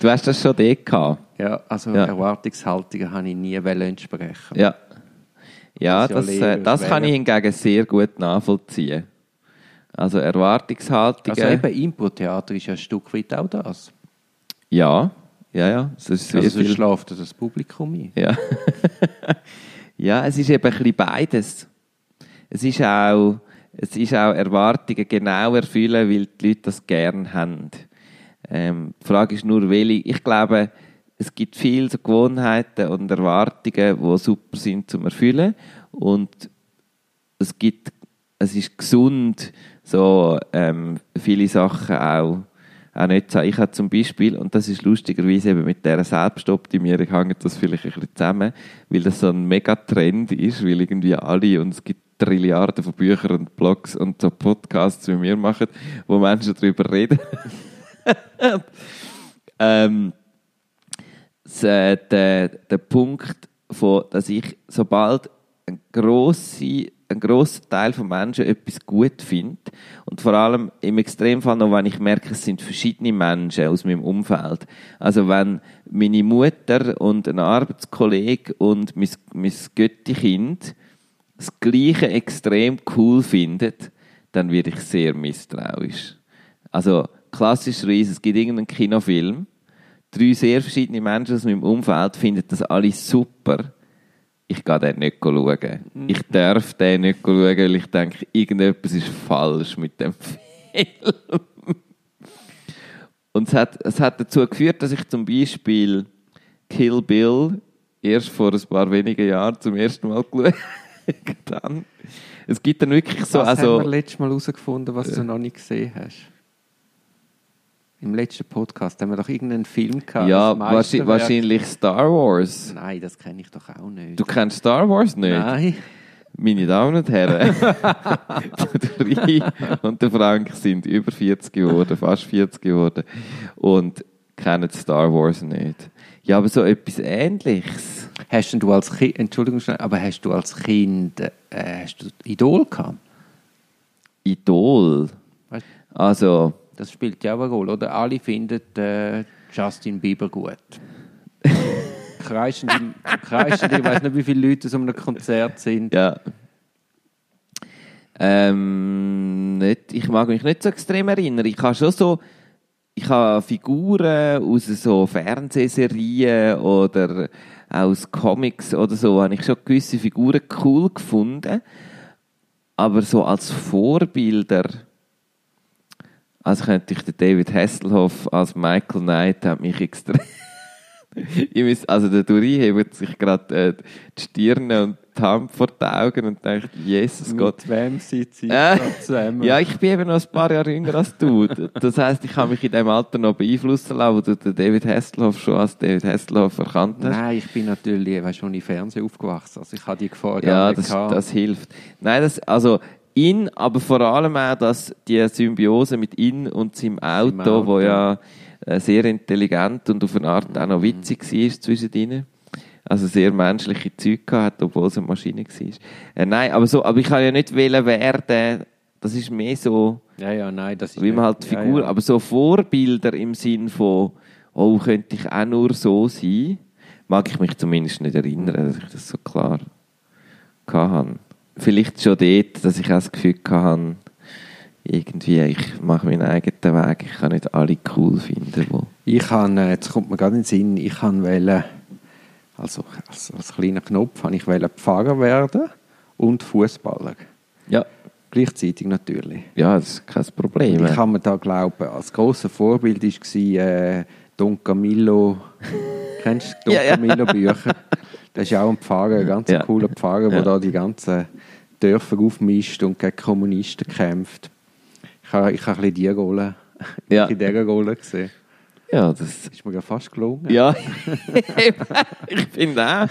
Du hast das schon dort gehabt. Ja, also Ja. Erwartungshaltungen habe ich nie entsprechen. Ja. Ja, Das das, äh, das kann ich hingegen sehr gut nachvollziehen. Also Erwartungshaltungen. Also eben Impro-Theater ist ja ein Stück weit auch das. ja, ja, ja. Es ist Also viel. schläft das Publikum ein. Ja. ja, es ist eben ein bisschen beides. Es ist auch, es ist auch Erwartungen genau erfüllen, weil die Leute das gerne haben. Ähm, die Frage ist nur, welche. Ich glaube, es gibt viele so Gewohnheiten und Erwartungen, die super sind zum Erfüllen. Und es gibt, es ist gesund, so ähm, viele Sachen auch, auch nicht zu sagen. Ich habe zum Beispiel, und das ist lustigerweise eben mit dieser Selbstoptimierung hängt das vielleicht ein bisschen zusammen, weil das so ein Megatrend ist, weil irgendwie alle, und es gibt Trilliarden von Büchern und Blogs und so Podcasts wie wir machen, wo Menschen darüber reden. ähm, äh, der, der Punkt, von, dass ich, sobald ein grosser ein grosser Teil von Menschen etwas gut findet und vor allem im Extremfall noch, wenn ich merke, es sind verschiedene Menschen aus meinem Umfeld. Also wenn meine Mutter und ein Arbeitskollege und mein, mein Göttikind das Gleiche extrem cool findet, dann werde ich sehr misstrauisch. Also klassischerweise, es gibt irgendeinen Kinofilm, drei sehr verschiedene Menschen aus meinem Umfeld finden das alles super. Ich gehe den nicht schauen. Ich darf den nicht schauen, weil ich denke, irgendetwas ist falsch mit dem Film. Und es hat, es hat dazu geführt, dass ich zum Beispiel Kill Bill erst vor ein paar wenigen Jahren zum ersten Mal geschaut habe. Es gibt dann wirklich so... was also, haben wir letztes Mal herausgefunden, was du noch nicht gesehen hast? Im letzten Podcast haben wir doch irgendeinen Film gehabt. ja, wahrscheinlich, wahrscheinlich Star Wars. Nein, das kenne ich doch auch nicht. Du kennst Star Wars nicht? Nein. Meine Damen und Herren, der Rie und der Frank sind über 40 geworden, fast 40 geworden und kennen Star Wars nicht. Ja, aber so etwas Ähnliches. Hast denn du als Kind, Entschuldigung, aber hast du als Kind äh, hast du Idol gehabt? Idol. Weißt- Also, Das spielt ja auch eine Rolle, oder? Alle finden äh, Justin Bieber gut. Kreischende, kreischende, ich weiß nicht, wie viele Leute so einem Konzert sind. ja. Ähm, nicht, ich mag mich nicht so extrem erinnern. Ich habe schon so, ich habe Figuren aus so Fernsehserien oder aus Comics oder so, habe ich schon gewisse Figuren cool gefunden. Aber so als Vorbilder, also könnte ich den David Hasselhoff als Michael Knight hat mich extrem ich muss, also der Duri hebt sich gerade äh, die Stirn und Hand vor die Augen und denkt, Jesus Gott. Mit wem sitze ich Äh, zusammen? Ja, ich bin eben noch ein paar Jahre jünger als du. Das heisst, ich habe mich in dem Alter noch beeinflussen lassen, wo du den David Hasselhoff schon als David Hasselhoff erkannt hast. Nein, ich bin natürlich weißt, schon im Fernsehen aufgewachsen. Also ich habe die Gefahr Ja, das, das hilft. Nein, das, also ihn, aber vor allem auch, dass die Symbiose mit ihm und seinem Auto, Auto. wo ja äh, sehr intelligent und auf eine Art auch noch witzig war zwischen ihnen. Also sehr menschliche Zeug gehabt, obwohl es eine Maschine war. Äh, nein, aber so, aber ich kann ja nicht wählen werden. Das ist mehr so, ja, ja, nein, das ist wie man halt nicht- Figur, Ja, ja. aber so Vorbilder im Sinn von, oh, könnte ich auch nur so sein, mag ich mich zumindest nicht erinnern, dass ich das so klar hatte. Vielleicht schon dort, dass ich auch das Gefühl hatte, irgendwie, ich mache meinen eigenen Weg, ich kann nicht alle cool finden, wo Ich kann, äh, jetzt kommt mir gerade in den Sinn, ich kann wählen, also als, als kleiner Knopf, habe ich Pfarrer werden und Fußballer. Ja. Gleichzeitig natürlich. Ja, das ist kein Problem. Ich kann mir da glauben, als grosses Vorbild war äh, Don Camillo. Kennst du Don Ja, ja. Camillo Bücher? Das ist ja auch ein Pfarrer, ein ganz Ja. cooler Pfarrer, der da die ganzen Dörfer aufmischt und gegen Kommunisten kämpft. Ich habe, ich habe ein bisschen die Rolle, Ja. in dieser Rolle gesehen. Ja, das ist mir ja fast gelungen. Ja, ich finde auch.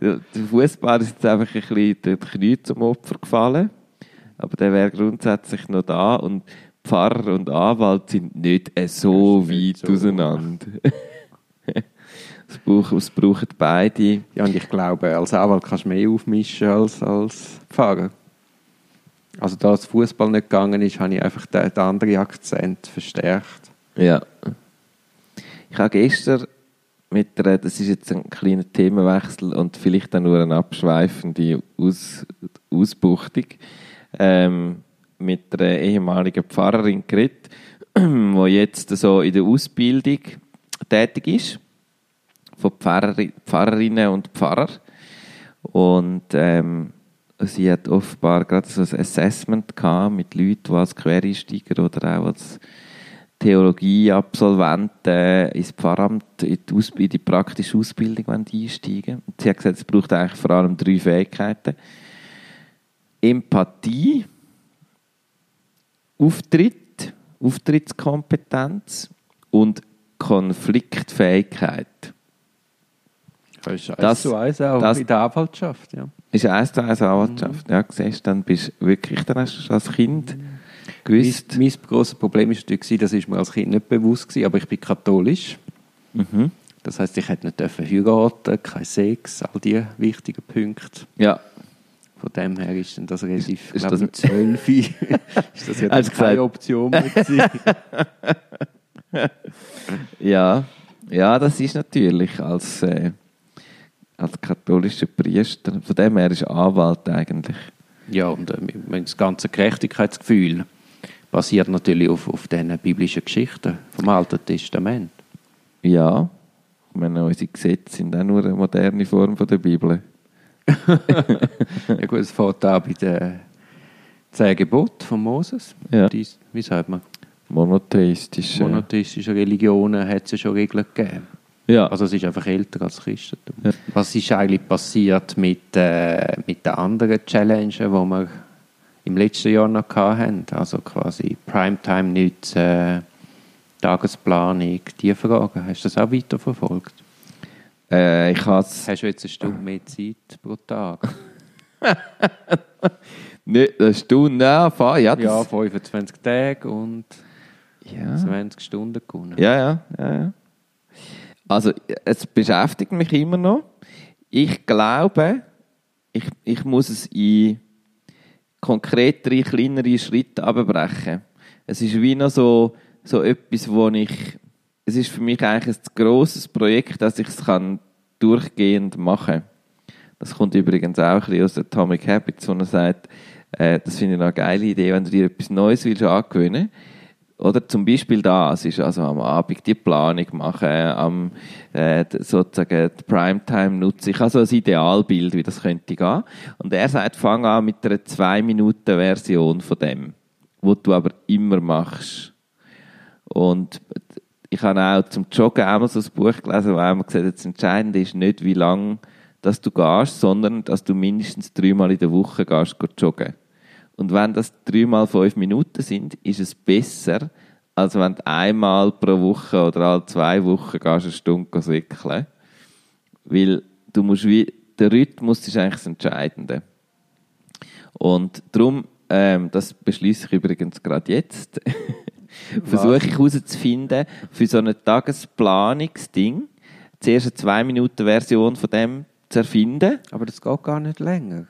Der Fußball ist jetzt einfach ein bisschen der Knie zum Opfer gefallen. Aber der wäre grundsätzlich noch da. Und Pfarrer und Anwalt sind nicht äh, so weit so. auseinander. es, brauchen, es brauchen beide. Ja, und ich glaube, als Anwalt kannst du mehr aufmischen als als Pfarrer. Also da das Fußball nicht gegangen ist, habe ich einfach den, den anderen Akzent verstärkt. Ja. Ich habe gestern mit der, das ist jetzt ein kleiner Themenwechsel und vielleicht dann nur eine abschweifende Aus, Ausbuchtung, ähm, mit einer ehemaligen Pfarrerin geredet, die jetzt so in der Ausbildung tätig ist, von Pfarreri Pfarrerinnen und Pfarrer. Und ähm, sie hat offenbar gerade so ein Assessment gehabt mit Leuten, die als Quereinsteiger oder auch als Theologieabsolventen ins Pfarramt, in die, Ausb in die praktische Ausbildung wollen einsteigen Und Sie hat gesagt, es braucht eigentlich vor allem drei Fähigkeiten. Empathie, Auftritt, Auftrittskompetenz und Konfliktfähigkeit. Das ist eins zu eins auch das- in der Anwaltschaft. Ja. Ist eins zu eins Anwaltschaft. Ja, siehst, dann bist du wirklich, dann hast du als Kind Mein, gewusst. mein grosses Problem war natürlich, das ist mir als Kind nicht bewusst, gewesen, aber ich bin katholisch. Mhm. Das heisst, ich hätte nicht dürfen heiraten, kein Sex, all diese wichtigen Punkte. Ja, Von dem her ist dann das relativ, Ist ist das- mit 12 ist das ja Hast du keine? Option. Ja, ja, das ist natürlich als, äh, als katholischer Priester, von dem her ist Anwalt eigentlich. Ja, und äh, das ganze Gerechtigkeitsgefühl basiert natürlich auf, auf diesen biblischen Geschichten vom Alten Testament. Ja, ich meine, unsere Gesetze sind auch nur eine moderne Form von der Bibel. Ja gut, es fängt an bei den zehn Geboten von Moses. Ja. Dies, wie sagt man? Monotheistisch. äh, Monotheistische Religionen hat es ja schon Regeln gegeben. Ja, Also es ist einfach älter als Christentum. Ja. Was ist eigentlich passiert mit, äh, mit den anderen Challenges, die wir im letzten Jahr noch hatten? Also quasi Primetime nicht, äh, Tagesplanung, diese Fragen. Hast du das auch weiterverfolgt? äh, ich habe es Hast du jetzt eine Stunde mehr Zeit pro Tag? nicht eine Stunde, ja, fa- ja, das, Ja, 25 Tage und ja. 20 Stunden gewonnen. Ja, ja, ja, ja. Also, es beschäftigt mich immer noch. Ich glaube, ich, ich muss es in konkretere, kleinere Schritte abbrechen. Es ist wie noch so, so etwas, wo ich, es ist für mich eigentlich ein grosses Projekt, dass ich es kann durchgehend machen Das kommt übrigens auch ein bisschen aus Atomic Habits, wo er sagt, Äh, das finde ich eine geile Idee, wenn du dir etwas Neues willst angewöhnen oder zum Beispiel das ist also am Abend die Planung machen, am äh, sozusagen die Primetime nutzen. Ich habe so ein Idealbild, wie das könnte gehen. Und er sagt, fang an mit einer 2-Minuten-Version von dem, wo du aber immer machst. Und ich habe auch zum Joggen einmal so ein Buch gelesen, wo einmal gesagt hat, das Entscheidende ist nicht, wie lange dass du gehst, sondern dass du mindestens dreimal in der Woche gehst, joggen. Und wenn das dreimal fünf Minuten sind, ist es besser, als wenn du einmal pro Woche oder alle zwei Wochen gehst, eine Stunde säckeln. Weil du musst wie, der Rhythmus ist eigentlich das Entscheidende. Und darum, ähm, das beschließe ich übrigens gerade jetzt, versuche ich herauszufinden, für so ein Tagesplanungsding, zuerst eine zwei Minuten Version von dem zu erfinden. Aber das geht gar nicht länger.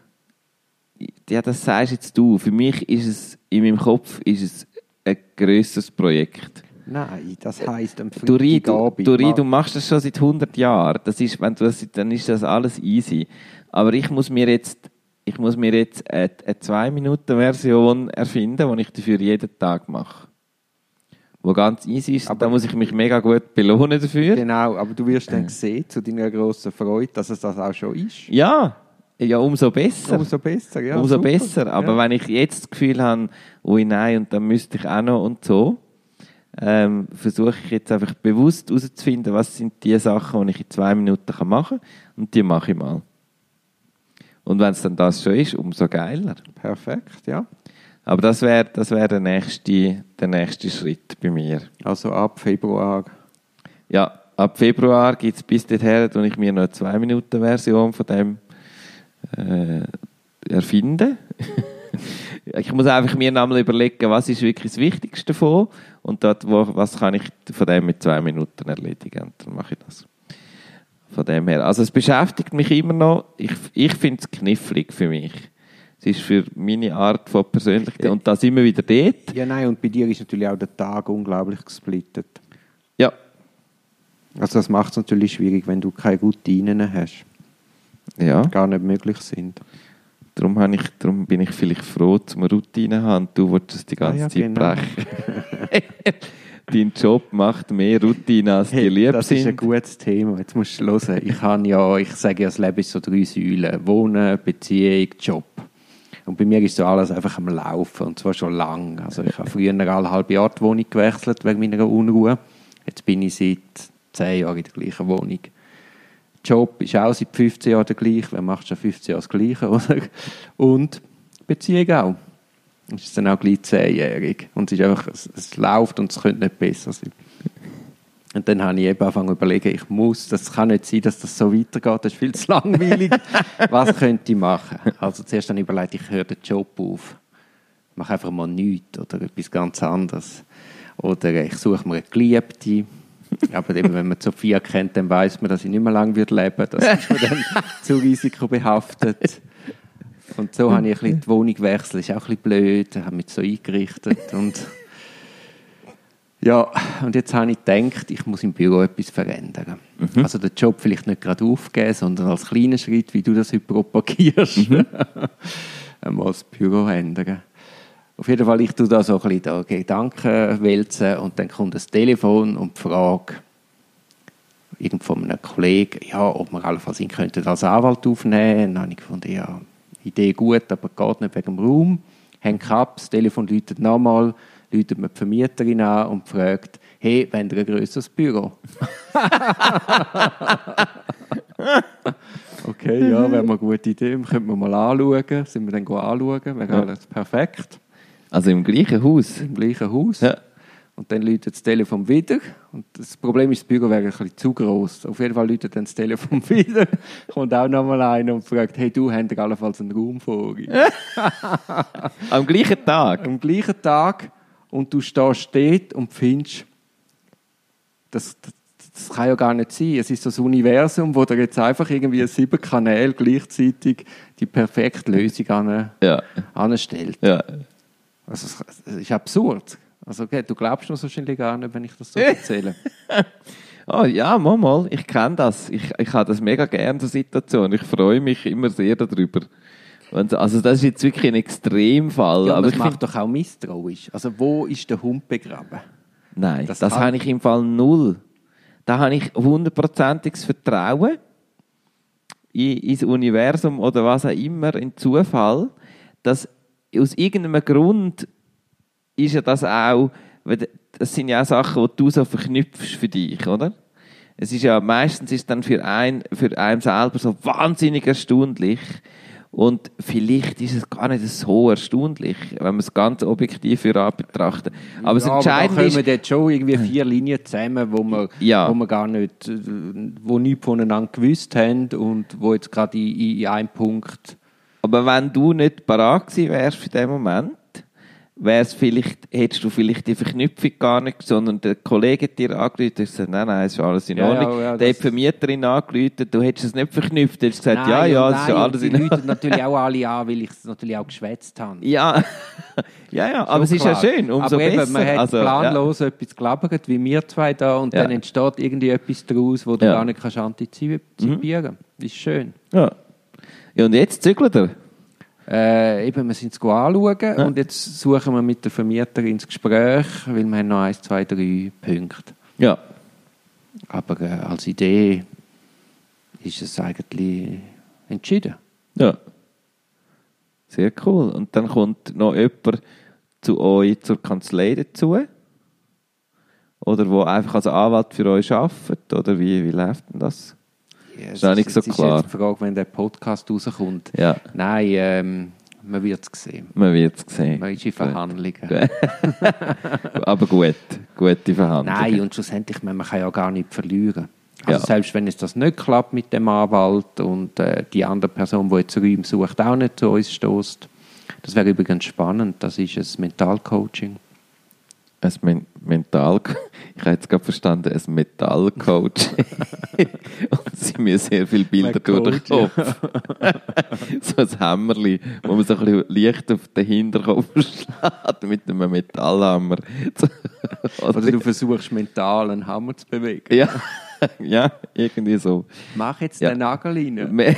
Ja, das sagst jetzt du. Für mich ist es, in meinem Kopf ist es ein grösseres Projekt. Nein, das heisst am du, Freitagabend... Duri, mal- du machst das schon seit 100 Jahren. Das ist, wenn du das, dann ist das alles easy. Aber ich muss mir jetzt, ich muss mir jetzt eine, eine 2-Minuten-Version erfinden, die ich dafür jeden Tag mache. Wo ganz easy ist. Aber- da muss ich mich mega gut belohnen dafür. Genau, aber du wirst dann sehen, zu deiner grossen Freude, dass es das auch schon ist. Ja, ja, umso besser. Umso besser, ja. Umso super. besser. Aber ja. wenn ich jetzt das Gefühl habe, ui nein, und dann müsste ich auch noch und so, ähm, versuche ich jetzt einfach bewusst herauszufinden, was sind die Sachen, die ich in zwei Minuten kann machen kann. Und die mache ich mal. Und wenn es dann das schon ist, umso geiler. Perfekt, ja. Aber das wäre das wär der, nächste, der nächste Schritt bei mir. Also ab Februar. Ja, ab Februar gibt es bis dorthin, wo ich mir noch eine 2-Minuten-Version von dem äh, erfinden. ich muss einfach mir nochmal überlegen, was ist wirklich das Wichtigste davon und dort, wo, was kann ich von dem mit zwei Minuten erledigen. Und dann mache ich das. Von dem her. Also es beschäftigt mich immer noch. Ich, ich finde es knifflig für mich. Es ist für meine Art von Persönlichkeit. Und da sind wir wieder dort. Ja, nein, und bei dir ist natürlich auch der Tag unglaublich gesplittet. Ja. Also das macht es natürlich schwierig, wenn du keine Routinen hast. Ja. Gar nicht möglich sind. Darum, habe ich, darum bin ich vielleicht froh, zum Routine zu haben du wolltest es die ganze Ah ja, Zeit genau. brechen. Dein Job macht mehr Routine, als dir lieb das ist ein sind. gutes Thema. Jetzt musst du hören. Ich habe ja, ich sage ja, das Leben ist so drei Säulen. Wohnen, Beziehung, Job. Und bei mir ist so alles einfach am Laufen. Und zwar schon lang. Also ich habe früher alle halbe Jahr die Wohnung gewechselt wegen meiner Unruhe. Jetzt bin ich seit zehn Jahren in der gleichen Wohnung. Job ist auch seit 15 Jahren der gleiche. Wer macht schon 15 Jahre das Gleiche, oder? Und Beziehung auch. Es ist dann auch gleich zehnjährig. Und es ist einfach, es, es läuft und es könnte nicht besser sein. Und dann habe ich eben angefangen zu überlegen, ich muss, das kann nicht sein, dass das so weitergeht, das ist viel zu langweilig. Was könnte ich machen? Also zuerst habe ich überlegt, ich höre den Job auf. Ich mache einfach mal nichts oder etwas ganz anderes. Oder ich suche mir eine Geliebte. Aber eben, wenn man Sophia kennt, dann weiß man, dass ich nicht mehr lange leben würde. Das ist mir dann zu risikobehaftet. Und so habe ich ein bisschen die Wohnung gewechselt. Ist auch ein bisschen blöd. habe mich so eingerichtet. Und ja, und jetzt habe ich gedacht, ich muss im Büro etwas verändern. Also den Job vielleicht nicht gerade aufgeben, sondern als kleinen Schritt, wie du das heute propagierst, einmal das Büro ändern. Auf jeden Fall, ich tue da so ein bisschen da Gedanken wälzen und dann kommt das Telefon und die Frage irgend von einem Kollegen, ja, ob wir allenfalls ihn könnten als Anwalt aufnehmen. Dann habe ich gefunden, ja, Idee gut, aber geht nicht wegen dem Raum. Hängt ab, das Telefon läutet nochmal, läutet mir die Vermieterin an und fragt, hey, wenn ihr ein grösseres Büro? okay, ja, wäre mal eine gute Idee. Könnten wir mal anschauen. Sind wir dann anschauen? Wäre alles perfekt. Also im gleichen Haus. Im gleichen Haus. Ja. Und dann läutet das Telefon wieder. Und das Problem ist, das Büro wäre ein bisschen zu groß. Auf jeden Fall läutet dann das Telefon wieder. Kommt auch nochmal einer und fragt, hey, du, habt ihr allenfalls einen Raum vor? Am gleichen Tag. Am gleichen Tag. Und du stehst dort und findest, das, das, das kann ja gar nicht sein. Es ist so das Universum, wo dir jetzt einfach irgendwie sieben Kanäle gleichzeitig die perfekte Lösung an, Ja. anstellt. ja. Also, es- ist absurd. Also, okay, du glaubst mir so wahrscheinlich gar nicht, wenn ich das so erzähle. Oh ja, mal, mal. Ich kenne das. Ich, ich habe das mega gerne, so Situation. Ich freue mich immer sehr darüber. Also das ist jetzt wirklich ein Extremfall. Ja, aber das ich macht find, doch auch misstrauisch. Also wo ist der Hund begraben? nein, das das, kann- habe ich im Fall null. Da habe ich hundertprozentiges Vertrauen in, ins Universum oder was auch immer, in Zufall, dass aus irgendeinem Grund ist ja das auch, das sind ja auch Sachen, die du so verknüpfst für dich, oder? Es ist ja, meistens ist dann für einen, für einen selber so wahnsinnig erstaunlich und vielleicht ist es gar nicht so erstaunlich, wenn man es ganz objektiv für betrachtet. Aber das ja, Entscheidende aber da ist, kommen jetzt schon irgendwie vier Linien zusammen, wo wir, Ja. wo wir gar nicht, wo nichts voneinander gewusst haben und wo jetzt gerade in, in einem Punkt Aber wenn du nicht parat gewesen wärst für den Moment, wär's vielleicht, hättest du vielleicht die Verknüpfung gar nicht, sondern der Kollege hat dir angerufen und gesagt, nein, nein, es ist alles in Ja, Ordnung. ja, ja, der das- hat die Vermieterin angerufen, du hättest es nicht verknüpft, du hättest gesagt, ja, Nein, ja, und es ist nein, alles und die in Leute Ordnung. natürlich auch alle an, weil ich es natürlich auch geschwätzt habe. Ja, ja, ja, aber es ist ja schön, umso aber besser. Eben, man hat Also, ja. planlos etwas gelabert, wie wir zwei da, und Ja. dann entsteht irgendwie etwas daraus, wo du Ja. gar nicht kannst antizipieren kannst. Ist schön. Ja. Ja, und jetzt zügelt er. Äh, eben, wir sind es anschauen und jetzt suchen wir mit der Vermieterin ins Gespräch, weil wir haben noch eins, zwei, drei Punkte. Ja. Aber äh, als Idee ist es eigentlich entschieden. Ja. Sehr cool. Und dann kommt noch jemand zu euch zur Kanzlei dazu? Oder wo einfach als Anwalt für euch arbeitet? Oder wie, wie läuft denn das? Ja, Ist auch nicht so es klar. Ist jetzt die Frage, wenn der Podcast rauskommt. Ja, Nein, ähm, man wird es sehen. man wird es sehen. Man ist in Verhandlungen. Aber gut, gute Verhandlungen. Nein, und schlussendlich, man man kann ja gar nicht verlieren. Also Ja. selbst wenn es das nicht klappt mit dem Anwalt und äh, die andere Person, die jetzt Räume sucht, auch nicht zu uns stößt. Das wäre übrigens spannend. Das ist ein Mentalcoaching. Ein Men Mental... Ich habe jetzt gerade verstanden, ein Metallcoach. und sie mir sehr viele Bilder durch den Kopf. so ein Hämmerli, wo man so ein bisschen Licht auf den Hinterkopf schlägt mit einem Metallhammer. Oder du versuchst mental einen Hammer zu bewegen. ja, ja, irgendwie so. Mach jetzt Ja. den Nagel rein.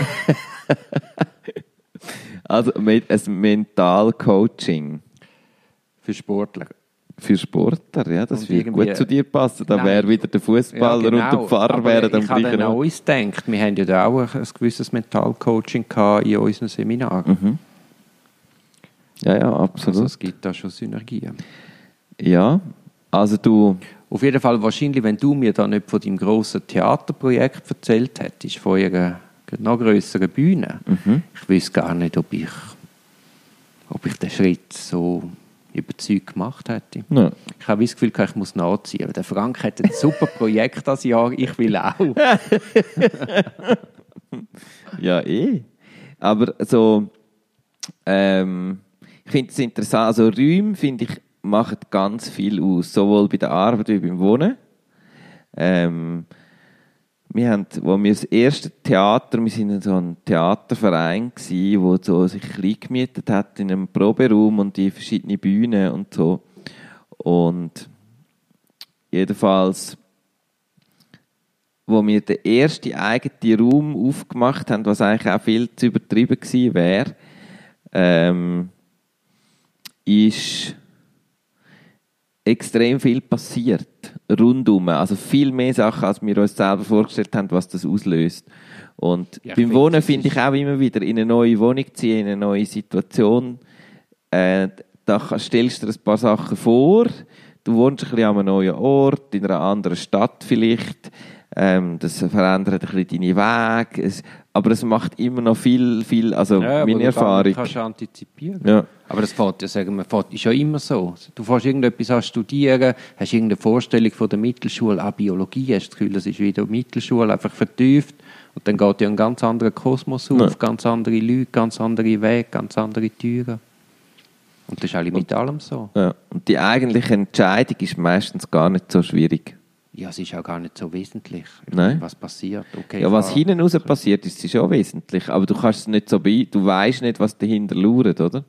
Also mit- ein Mentalcoaching Für Sportler. Für Sportler, ja, das irgendwie- gut zu dir passen. Da Nein. wäre wieder der Fußballer und der Pfarrer Aber wären am Ich habe dann an uns gedacht, wir haben ja da auch ein, gewisses Mentalcoaching in unseren Seminaren. Mhm. Ja, ja, absolut. Also es gibt da schon Synergien. ja, also du, Auf jeden Fall wahrscheinlich, wenn du mir da nicht von deinem grossen Theaterprojekt erzählt hättest, von einer noch grösseren Bühne, Mhm. ich wüsste gar nicht, ob ich, ob ich den Schritt so überzeugt gemacht hätte. ja, Ich habe das Gefühl, ich muss nachziehen. Der Frank hat ein super Projekt das Jahr, ich will auch. ja eh. Aber so, ähm, ich finde es interessant, also Räume, finde ich, machen ganz viel aus, sowohl bei der Arbeit wie beim Wohnen. Ähm, wir haben, wo wir das erste Theater, wir sind in so ein Theaterverein gsi, wo so sich klein gemietet hat in einem Proberaum und die verschiedenen Bühnen und so. Und jedenfalls, wo wir den ersten eigenen Raum aufgemacht haben, was eigentlich auch viel zu übertrieben gewesen wäre, ähm, ist extrem viel passiert rundum. Also viel mehr Sachen, als wir uns selber vorgestellt haben, was das auslöst. Und Ja, beim finde, Wohnen finde ich auch immer wieder, in eine neue Wohnung ziehen, in eine neue Situation, äh, da stellst du dir ein paar Sachen vor, du wohnst ein bisschen an einem neuen Ort, in einer anderen Stadt vielleicht, ähm, das verändert ein bisschen deine Wege, es, aber es macht immer noch viel, viel, also Ja, meine wo du Erfahrung. kannst antizipieren. Ja. Aber das fährt ja, sagen wir, fährt, ist ja immer so. Du fährst irgendetwas an studieren, hast irgendeine Vorstellung von der Mittelschule, auch Biologie, hast das Gefühl, das ist wieder Mittelschule, einfach vertieft. Und dann geht ja ein ganz anderer Kosmos auf, Ja. ganz andere Leute, ganz andere Wege, ganz andere Türen. Und das ist eigentlich mit allem so. Ja. Und die eigentliche Entscheidung ist meistens gar nicht so schwierig. Ja, es ist auch gar nicht so wesentlich, Nein. was passiert. Okay, Ja, was hinten raus passiert, ist schon wesentlich. Aber du kannst es nicht so bei, du weißt nicht, was dahinter lauert, oder?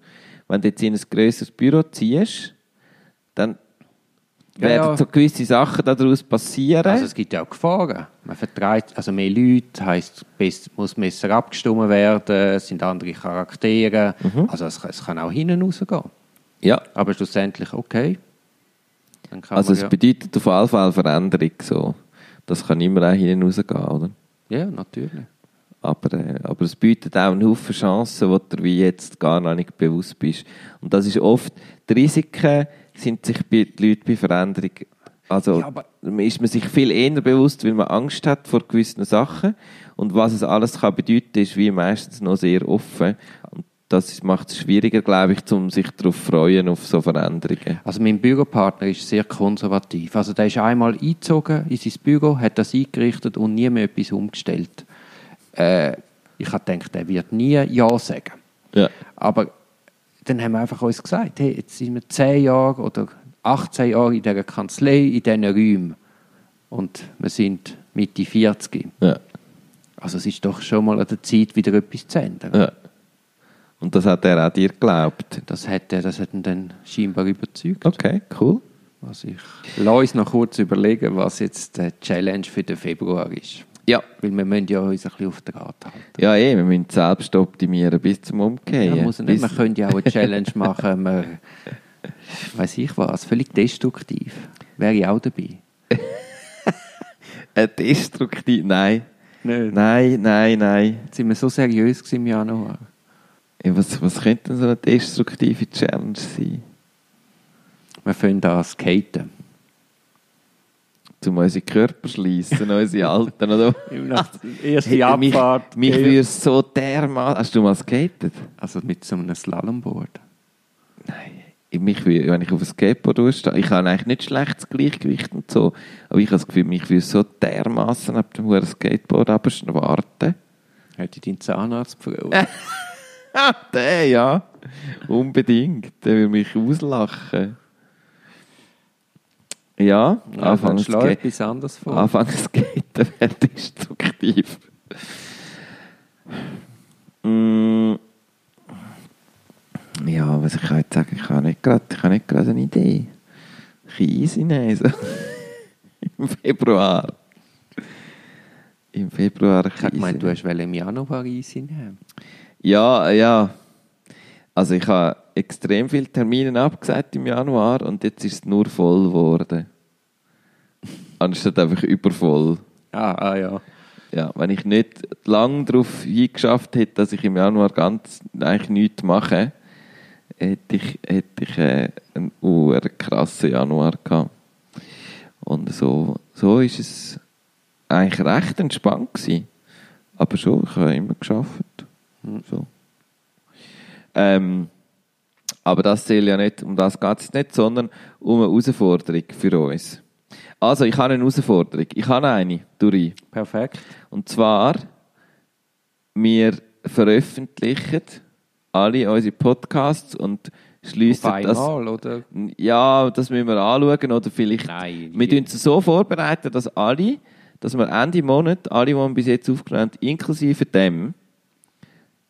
Wenn du jetzt in ein grösseres Büro ziehst, dann Ja, werden ja. so gewisse Sachen daraus passieren. Also es gibt ja auch Gefahren. Man vertreibt, also mehr Leute heisst, muss besser abgestimmt werden, es sind andere Charaktere. Also es, es kann auch hinten rausgehen. ja. Aber schlussendlich okay. Dann kann Also man es ja, bedeutet auf jeden Fall Veränderung so. Das kann immer auch hinten rausgehen, oder? ja, natürlich. Aber, äh, aber es bietet auch einen Haufen Chancen, wo du wie jetzt gar noch nicht bewusst bist. Und das ist oft, die Risiken sind sich bei den Leuten bei Veränderung, also Ja, aber- ist man sich viel eher bewusst, weil man Angst hat vor gewissen Sachen. Und was es alles kann bedeuten, ist wie meistens noch sehr offen. Und das macht es schwieriger, glaube ich, um sich darauf zu freuen, auf so Veränderungen. Also mein Büropartner ist sehr konservativ. Also der ist einmal eingezogen in sein Büro, hat das eingerichtet und nie mehr etwas umgestellt. Äh, ich habe gedacht, er wird nie Ja sagen. Ja. Aber dann haben wir einfach uns gesagt, hey, jetzt sind wir 10 Jahre oder 18 Jahre in dieser Kanzlei, in diesen Räumen. Und wir sind Mitte 40. Ja. Also es ist doch schon mal an der Zeit, wieder etwas zu ändern. ja. Und das hat er auch dir geglaubt. Das, hat er, das hat ihn dann scheinbar überzeugt. Okay, cool. Also ich lasse uns noch kurz überlegen, was jetzt die Challenge für den Februar ist. Ja. Weil wir müssen ja uns ein bisschen auf den Rat halten. Ja, eh, wir müssen selbst optimieren bis zum Umgehen. Ja, muss nicht, man könnte ja auch eine Challenge machen, man, weiß ich was, völlig destruktiv. Wäre ich auch dabei. Äh, destruktiv, nein. Nein. Nein, nein, nein. Jetzt sind wir so seriös im Januar. Ja, was, was könnte denn so eine destruktive Challenge sein? Wir fangen an zu skaten. Um unsere Körper schließen, unsere Alten, oder? Mich, Abfahrt. mich ja. würde so dermaßen... Hast du mal skatet? Also mit so einem Slalomboard. Nein. Mich würde, wenn ich auf ein Skateboard durchstehe, ich habe eigentlich nicht schlechtes Gleichgewicht und so, aber ich habe das Gefühl, mich würde so dermaßen ab dem hohen Skateboard warten. Hätte ich deinen Zahnarzt gefragt. Ah, der, ja. Unbedingt. Der will mich auslachen. Ja, Ja, dann anfangen schlag Ska- etwas anderes vor. Anfangen skaten wäre destruktiv. Mm. Ja, was ich kann jetzt sagen, ich habe nicht gerade, ich habe nicht gerade eine Idee. Ein easy nehmen, so. Im Februar. Im Februar Ich habe gemeint, easy du hast im Januar einnehmen. ja, ja. Also ich habe extrem viele Termine abgesagt im Januar und jetzt ist es nur voll geworden. Anstatt einfach übervoll. Ah, ah ja. Ja, wenn ich nicht lang darauf hingeschafft hätte, dass ich im Januar ganz eigentlich nichts mache, hätte ich, hätte ich äh, einen uhr krassen Januar gehabt. Und so, so ist es eigentlich recht entspannt gewesen. Aber schon, ich habe immer geschafft. So. Ähm, aber das zählt ja nicht, um das geht es nicht, sondern um eine Herausforderung für uns. Also, ich habe eine Herausforderung. Ich habe eine, Duri. Perfekt. Und zwar, wir veröffentlichen alle unsere Podcasts und schließen das. oder? Ja, das müssen wir anschauen oder vielleicht. Nein. Wir tun es so vorbereiten, dass alle, dass wir Ende Monat, alle, die wir bis jetzt aufgenommen haben, inklusive dem,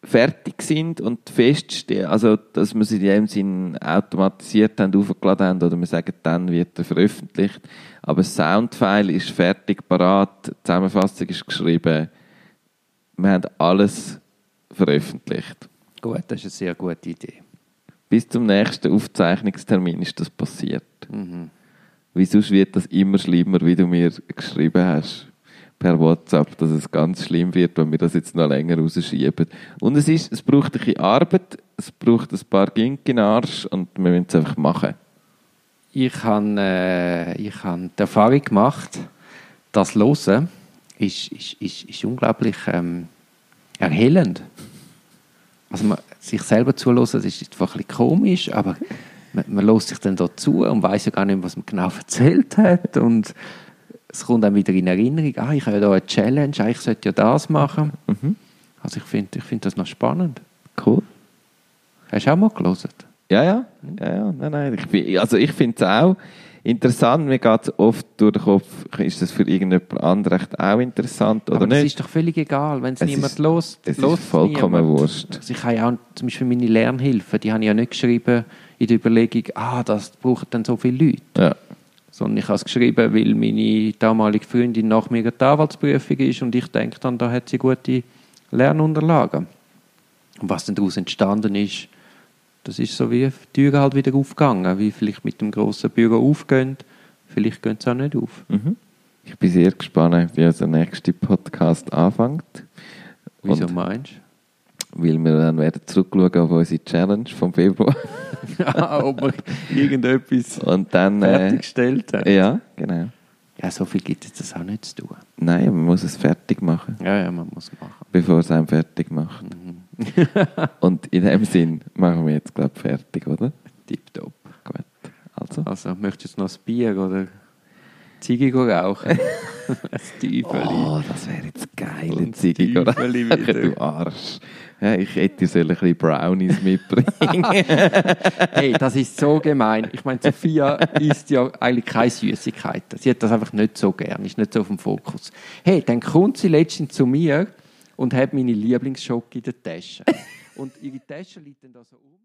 fertig sind und feststehen, also dass wir sie in dem Sinn automatisiert haben, aufgeladen haben oder wir sagen, dann wird er veröffentlicht. Aber das Soundfile ist fertig, parat, die Zusammenfassung ist geschrieben. Wir haben alles veröffentlicht. Gut, das ist eine sehr gute Idee. Bis zum nächsten Aufzeichnungstermin ist das passiert. Mhm. Wie sonst wird das immer schlimmer, wie du mir geschrieben hast per WhatsApp, dass es ganz schlimm wird, wenn wir das jetzt noch länger rausschieben. Und es, ist, es braucht ein bisschen Arbeit, es braucht ein paar Gink in Arsch und wir müssen es einfach machen. Ich habe äh, ich hab die Erfahrung gemacht, das Hören ist, ist, ist, ist unglaublich ähm, erhellend. Also man, sich selber zuhören, das ist einfach ein bisschen komisch, aber man, man hört sich dann dazu und weiß ja gar nicht, was man genau erzählt hat und es kommt dann wieder in Erinnerung, ah, ich habe ja da eine Challenge, ah, ich sollte ja das machen. Also ich finde ich find das noch spannend. Cool. Hast du auch mal gelesen? Ja, ja. ja, ja. Nein, nein. Ich, bin- also ich finde es auch interessant. Mir geht es oft durch den Kopf, ist das für irgendjemand anderen auch interessant oder Aber nicht? ist doch völlig egal, wenn es Es niemand los es ist vollkommen wurscht. Also ich habe ja auch zum Beispiel meine Lernhilfe, die habe ich ja nicht geschrieben in der Überlegung, ah, das brauchen dann so viele Leute. Ja. Sondern ich habe es geschrieben, weil meine damalige Freundin nach mir die Anwaltsprüfung ist und ich denke dann, da hat sie gute Lernunterlagen. Und was dann daraus entstanden ist, das ist so wie die Türen halt wieder aufgegangen, wie vielleicht mit dem grossen Büro aufgehen, vielleicht gehen sie auch nicht auf. Mhm. Ich bin sehr gespannt, wie unser nächster Podcast anfängt. Wieso Und- meinst Weil wir dann werden zurückschauen auf unsere Challenge vom Februar. Ah, Ob wir irgendetwas Und dann... Äh, fertiggestellt haben? ja, genau. Ja, so viel gibt es das auch nicht zu tun. Nein, man muss es fertig machen, Ja, ja, man muss machen. bevor es einem fertig macht. Und in dem Sinn machen wir jetzt, glaube ich, fertig, oder? Tipptopp. Gut. Also. Also, möchtest du noch ein Bier oder Ziege rauchen? ein Tiefeli. Oh, das wäre jetzt geil, Und ein? Tiefeli wieder. Du Arsch. Ja, ich hätte dir ein bisschen Brownies mitbringen. Hey, das ist so gemein. Ich meine, Sophia isst ja eigentlich keine Süßigkeiten. Sie hat das einfach nicht so gern, ist nicht so auf dem Fokus. Hey, dann kommt sie letztens zu mir und hat meine Lieblingsschoki in der Tasche. Und ihre Tasche liegt dann da so um.